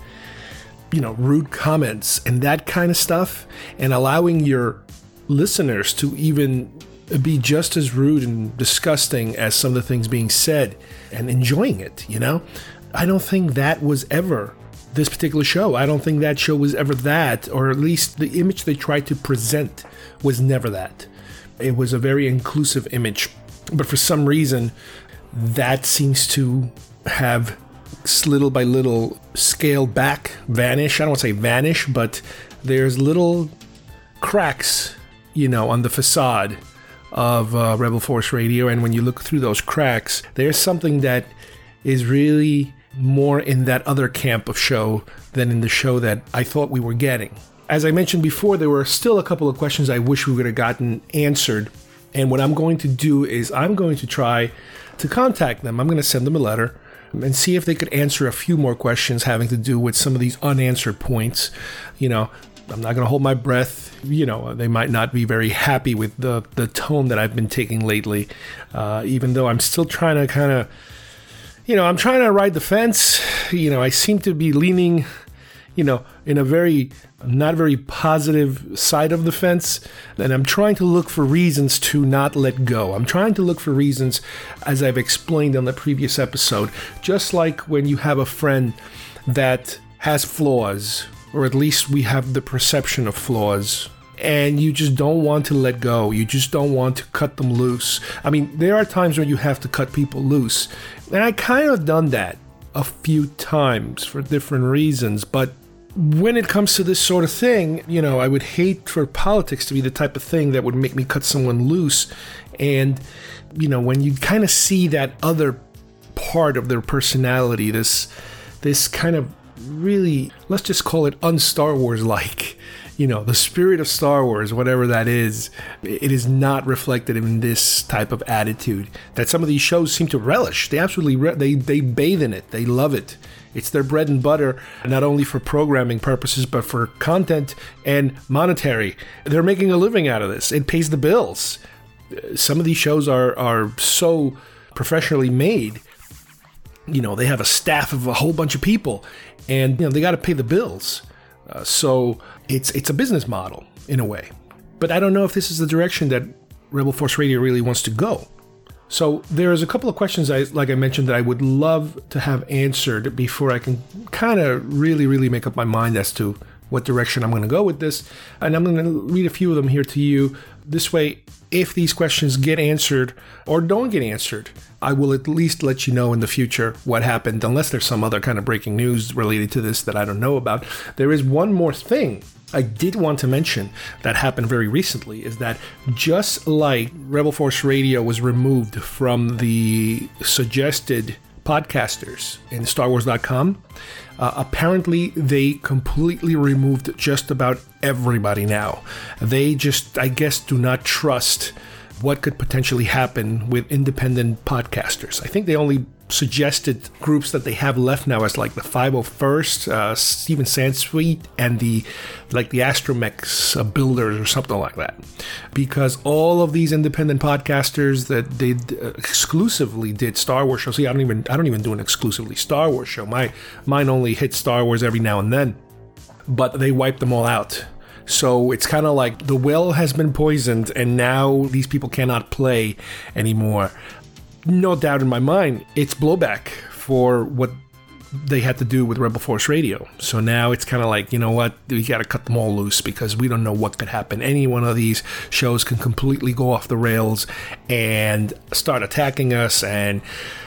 you know rude comments and that kind of stuff, and allowing your listeners to even be just as rude and disgusting as some of the things being said and enjoying it, you know? I don't think that was ever this particular show. I don't think that show was ever that, or at least the image they tried to present was never that. It was a very inclusive image, but for some reason, that seems to have little by little scaled back, vanish. I don't want to say vanish, but there's little cracks, you know, on the facade of uh, Rebel Force Radio. And when you look through those cracks, there's something that is really more in that other camp of show than in the show that I thought we were getting. As I mentioned before, there were still a couple of questions I wish we would have gotten answered. And what I'm going to do is I'm going to try to contact them. I'm going to send them a letter and see if they could answer a few more questions having to do with some of these unanswered points. You know, I'm not going to hold my breath. You know, they might not be very happy with the, the tone that I've been taking lately, uh, even though I'm still trying to kind of you know, I'm trying to ride the fence. You know, I seem to be leaning, you know, in a very not very positive side of the fence. And I'm trying to look for reasons to not let go. I'm trying to look for reasons, as I've explained on the previous episode, just like when you have a friend that has flaws, or at least we have the perception of flaws and you just don't want to let go. You just don't want to cut them loose. I mean, there are times when you have to cut people loose. And I kind of done that a few times for different reasons, but when it comes to this sort of thing, you know, I would hate for politics to be the type of thing that would make me cut someone loose. And, you know, when you kind of see that other part of their personality, this this kind of really let's just call it un-Star Wars like you know, the spirit of Star Wars, whatever that is, it is not reflected in this type of attitude that some of these shows seem to relish. They absolutely re- they they bathe in it. They love it. It's their bread and butter, not only for programming purposes, but for content and monetary. They're making a living out of this. It pays the bills. Some of these shows are are so professionally made. You know, they have a staff of a whole bunch of people, and you know they got to pay the bills. Uh, so it's it's a business model in a way. But I don't know if this is the direction that Rebel Force Radio really wants to go. So there's a couple of questions I like I mentioned that I would love to have answered before I can kind of really really make up my mind as to what direction I'm going to go with this. And I'm going to read a few of them here to you. This way, if these questions get answered or don't get answered, I will at least let you know in the future what happened, unless there's some other kind of breaking news related to this that I don't know about. There is one more thing I did want to mention that happened very recently is that just like Rebel Force Radio was removed from the suggested podcasters in StarWars.com, uh, apparently they completely removed just about everybody now. They just, I guess, do not trust what could potentially happen with independent podcasters. I think they only suggested groups that they have left now as like the 501st, uh, Steven Sansweet, and the like the Astromechs uh, builders or something like that, because all of these independent podcasters that did uh, exclusively did Star Wars shows. See, I don't even I don't even do an exclusively Star Wars show. My mine only hits Star Wars every now and then, but they wiped them all out. So it's kind of like the well has been poisoned, and now these people cannot play anymore no doubt in my mind, it's blowback for what they had to do with Rebel Force Radio. So now it's kind of like, you know what, we got to cut them all loose because we don't know what could happen. Any one of these shows can completely go off the rails and start attacking us and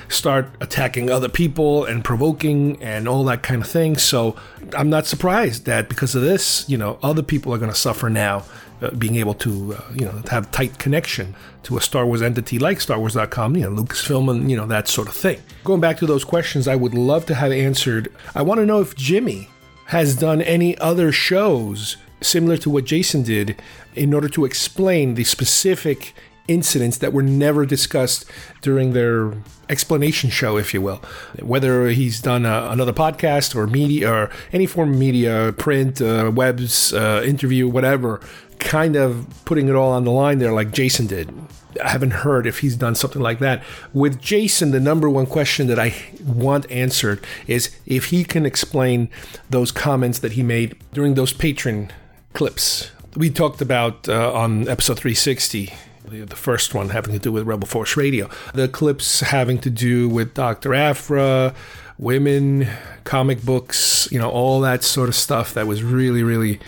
start attacking other people and provoking and all that kind of thing. So I'm not surprised that because of this, you know, other people are going to suffer now uh, being able to uh, you know have tight connection to a Star Wars entity like Star Wars.com, you know Lucasfilm and you know that sort of thing. Going back to those questions, I would love to have answered. I want to know if Jimmy has done any other shows similar to what Jason did in order to explain the specific incidents that were never discussed during their explanation show, if you will. Whether he's done a, another podcast or media or any form of media, print, uh, webs, uh, interview, whatever, kind of putting it all on the line there, like Jason did. I haven't heard if he's done something like that. With Jason, the number one question that I want answered is if he can explain those comments that he made during those Patreon clips. We talked about uh, on episode 360 the first one having to do with Rebel Force Radio. The clips having to do with Dr. Aphra, women, comic books, you know, all that sort of stuff that was really, really,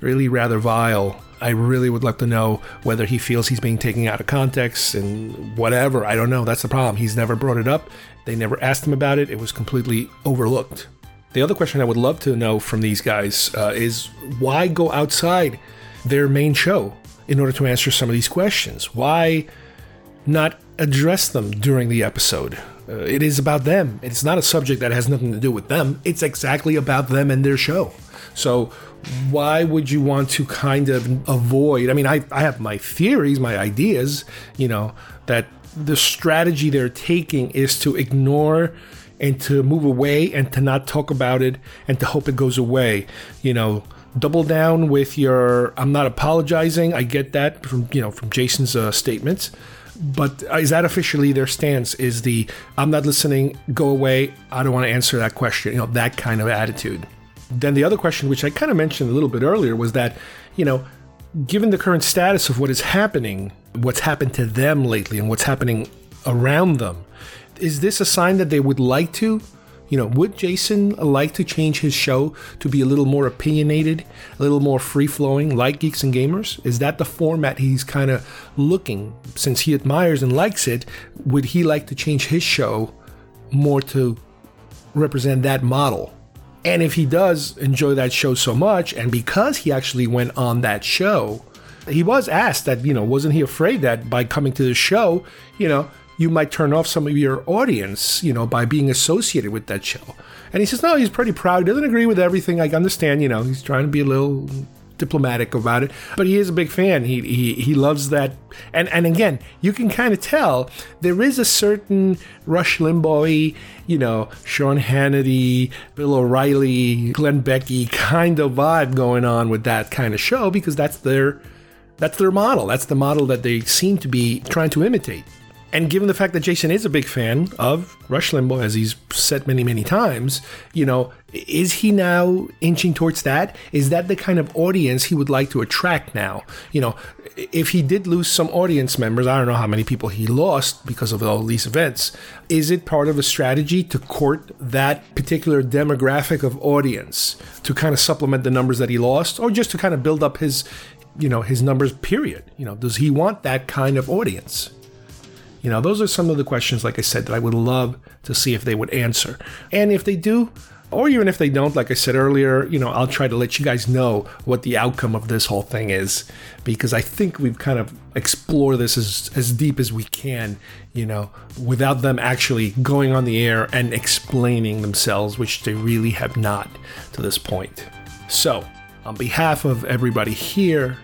really rather vile I really would love to know whether he feels he's being taken out of context and whatever. I don't know. That's the problem. He's never brought it up. They never asked him about it. It was completely overlooked. The other question I would love to know from these guys uh, is why go outside their main show in order to answer some of these questions? Why not address them during the episode? Uh, it is about them. It's not a subject that has nothing to do with them. It's exactly about them and their show. So why would you want to kind of avoid? I mean, I, I have my theories, my ideas, you know, that the strategy they're taking is to ignore and to move away and to not talk about it and to hope it goes away. You know, double down with your I'm not apologizing. I get that from, you know, from Jason's uh, statements. But is that officially their stance? Is the I'm not listening, go away, I don't want to answer that question, you know, that kind of attitude. Then the other question, which I kind of mentioned a little bit earlier, was that, you know, given the current status of what is happening, what's happened to them lately, and what's happening around them, is this a sign that they would like to? You know, would Jason like to change his show to be a little more opinionated, a little more free flowing, like Geeks and Gamers? Is that the format he's kind of looking? Since he admires and likes it, would he like to change his show more to represent that model? And if he does enjoy that show so much, and because he actually went on that show, he was asked that, you know, wasn't he afraid that by coming to the show, you know, you might turn off some of your audience, you know, by being associated with that show. And he says, no, he's pretty proud. He doesn't agree with everything. I understand, you know, he's trying to be a little diplomatic about it, but he is a big fan. He he he loves that, and and again, you can kind of tell there is a certain Rush Limbaugh, you know, Sean Hannity, Bill O'Reilly, Glenn Becky kind of vibe going on with that kind of show because that's their that's their model. That's the model that they seem to be trying to imitate. And given the fact that Jason is a big fan of Rush Limbaugh, as he's said many, many times, you know, is he now inching towards that? Is that the kind of audience he would like to attract now? You know, if he did lose some audience members, I don't know how many people he lost because of all these events. Is it part of a strategy to court that particular demographic of audience to kind of supplement the numbers that he lost, or just to kind of build up his, you know, his numbers? Period. You know, does he want that kind of audience? You know, those are some of the questions, like I said, that I would love to see if they would answer. And if they do, or even if they don't, like I said earlier, you know, I'll try to let you guys know what the outcome of this whole thing is because I think we've kind of explored this as, as deep as we can, you know, without them actually going on the air and explaining themselves, which they really have not to this point. So, on behalf of everybody here,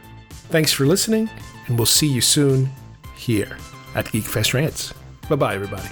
thanks for listening, and we'll see you soon here at GeekFest Rants. Bye bye, everybody.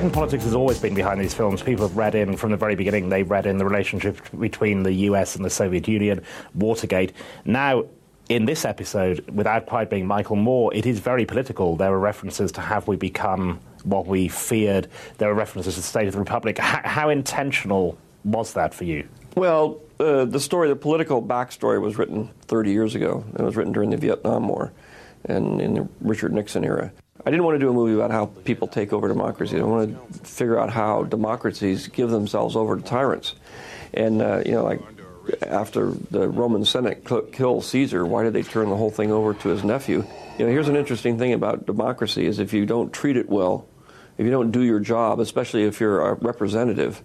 American politics has always been behind these films. People have read in from the very beginning. They read in the relationship between the US and the Soviet Union, Watergate. Now, in this episode, without quite being Michael Moore, it is very political. There are references to have we become what we feared. There are references to the state of the republic. How, intentional was that for you? Well, uh, the story, the political backstory, was written 30 years ago. It was written during the Vietnam War and in the Richard Nixon era. I didn't want to do a movie about how people take over democracy. I wanted to figure out how democracies give themselves over to tyrants. And, uh, you know, like after the Roman Senate killed Caesar, why did they turn the whole thing over to his nephew? You know, here's an interesting thing about democracy is if you don't treat it well, if you don't do your job, especially if you're a representative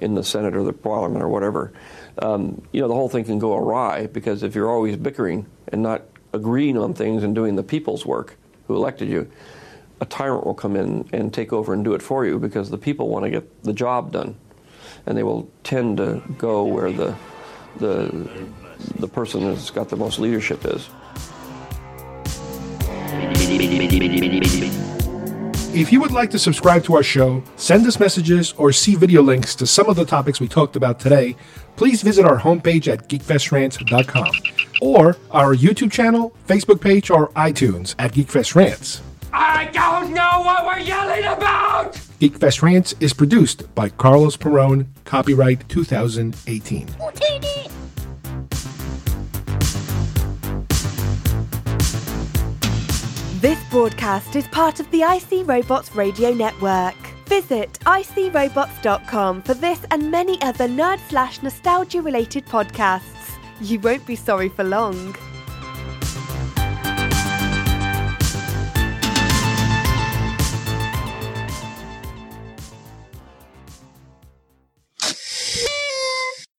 in the Senate or the Parliament or whatever, um, you know, the whole thing can go awry because if you're always bickering and not agreeing on things and doing the people's work who elected you, a tyrant will come in and take over and do it for you because the people want to get the job done. And they will tend to go where the the the person that's got the most leadership is. If you would like to subscribe to our show, send us messages, or see video links to some of the topics we talked about today, please visit our homepage at geekfestrants.com or our YouTube channel, Facebook page, or iTunes at Geekfest Rants. I don't know what we're yelling about! Geekfest Rants is produced by Carlos Perone, copyright 2018. This broadcast is part of the IC Robots Radio Network. Visit icrobots.com for this and many other nerd slash nostalgia related podcasts. You won't be sorry for long.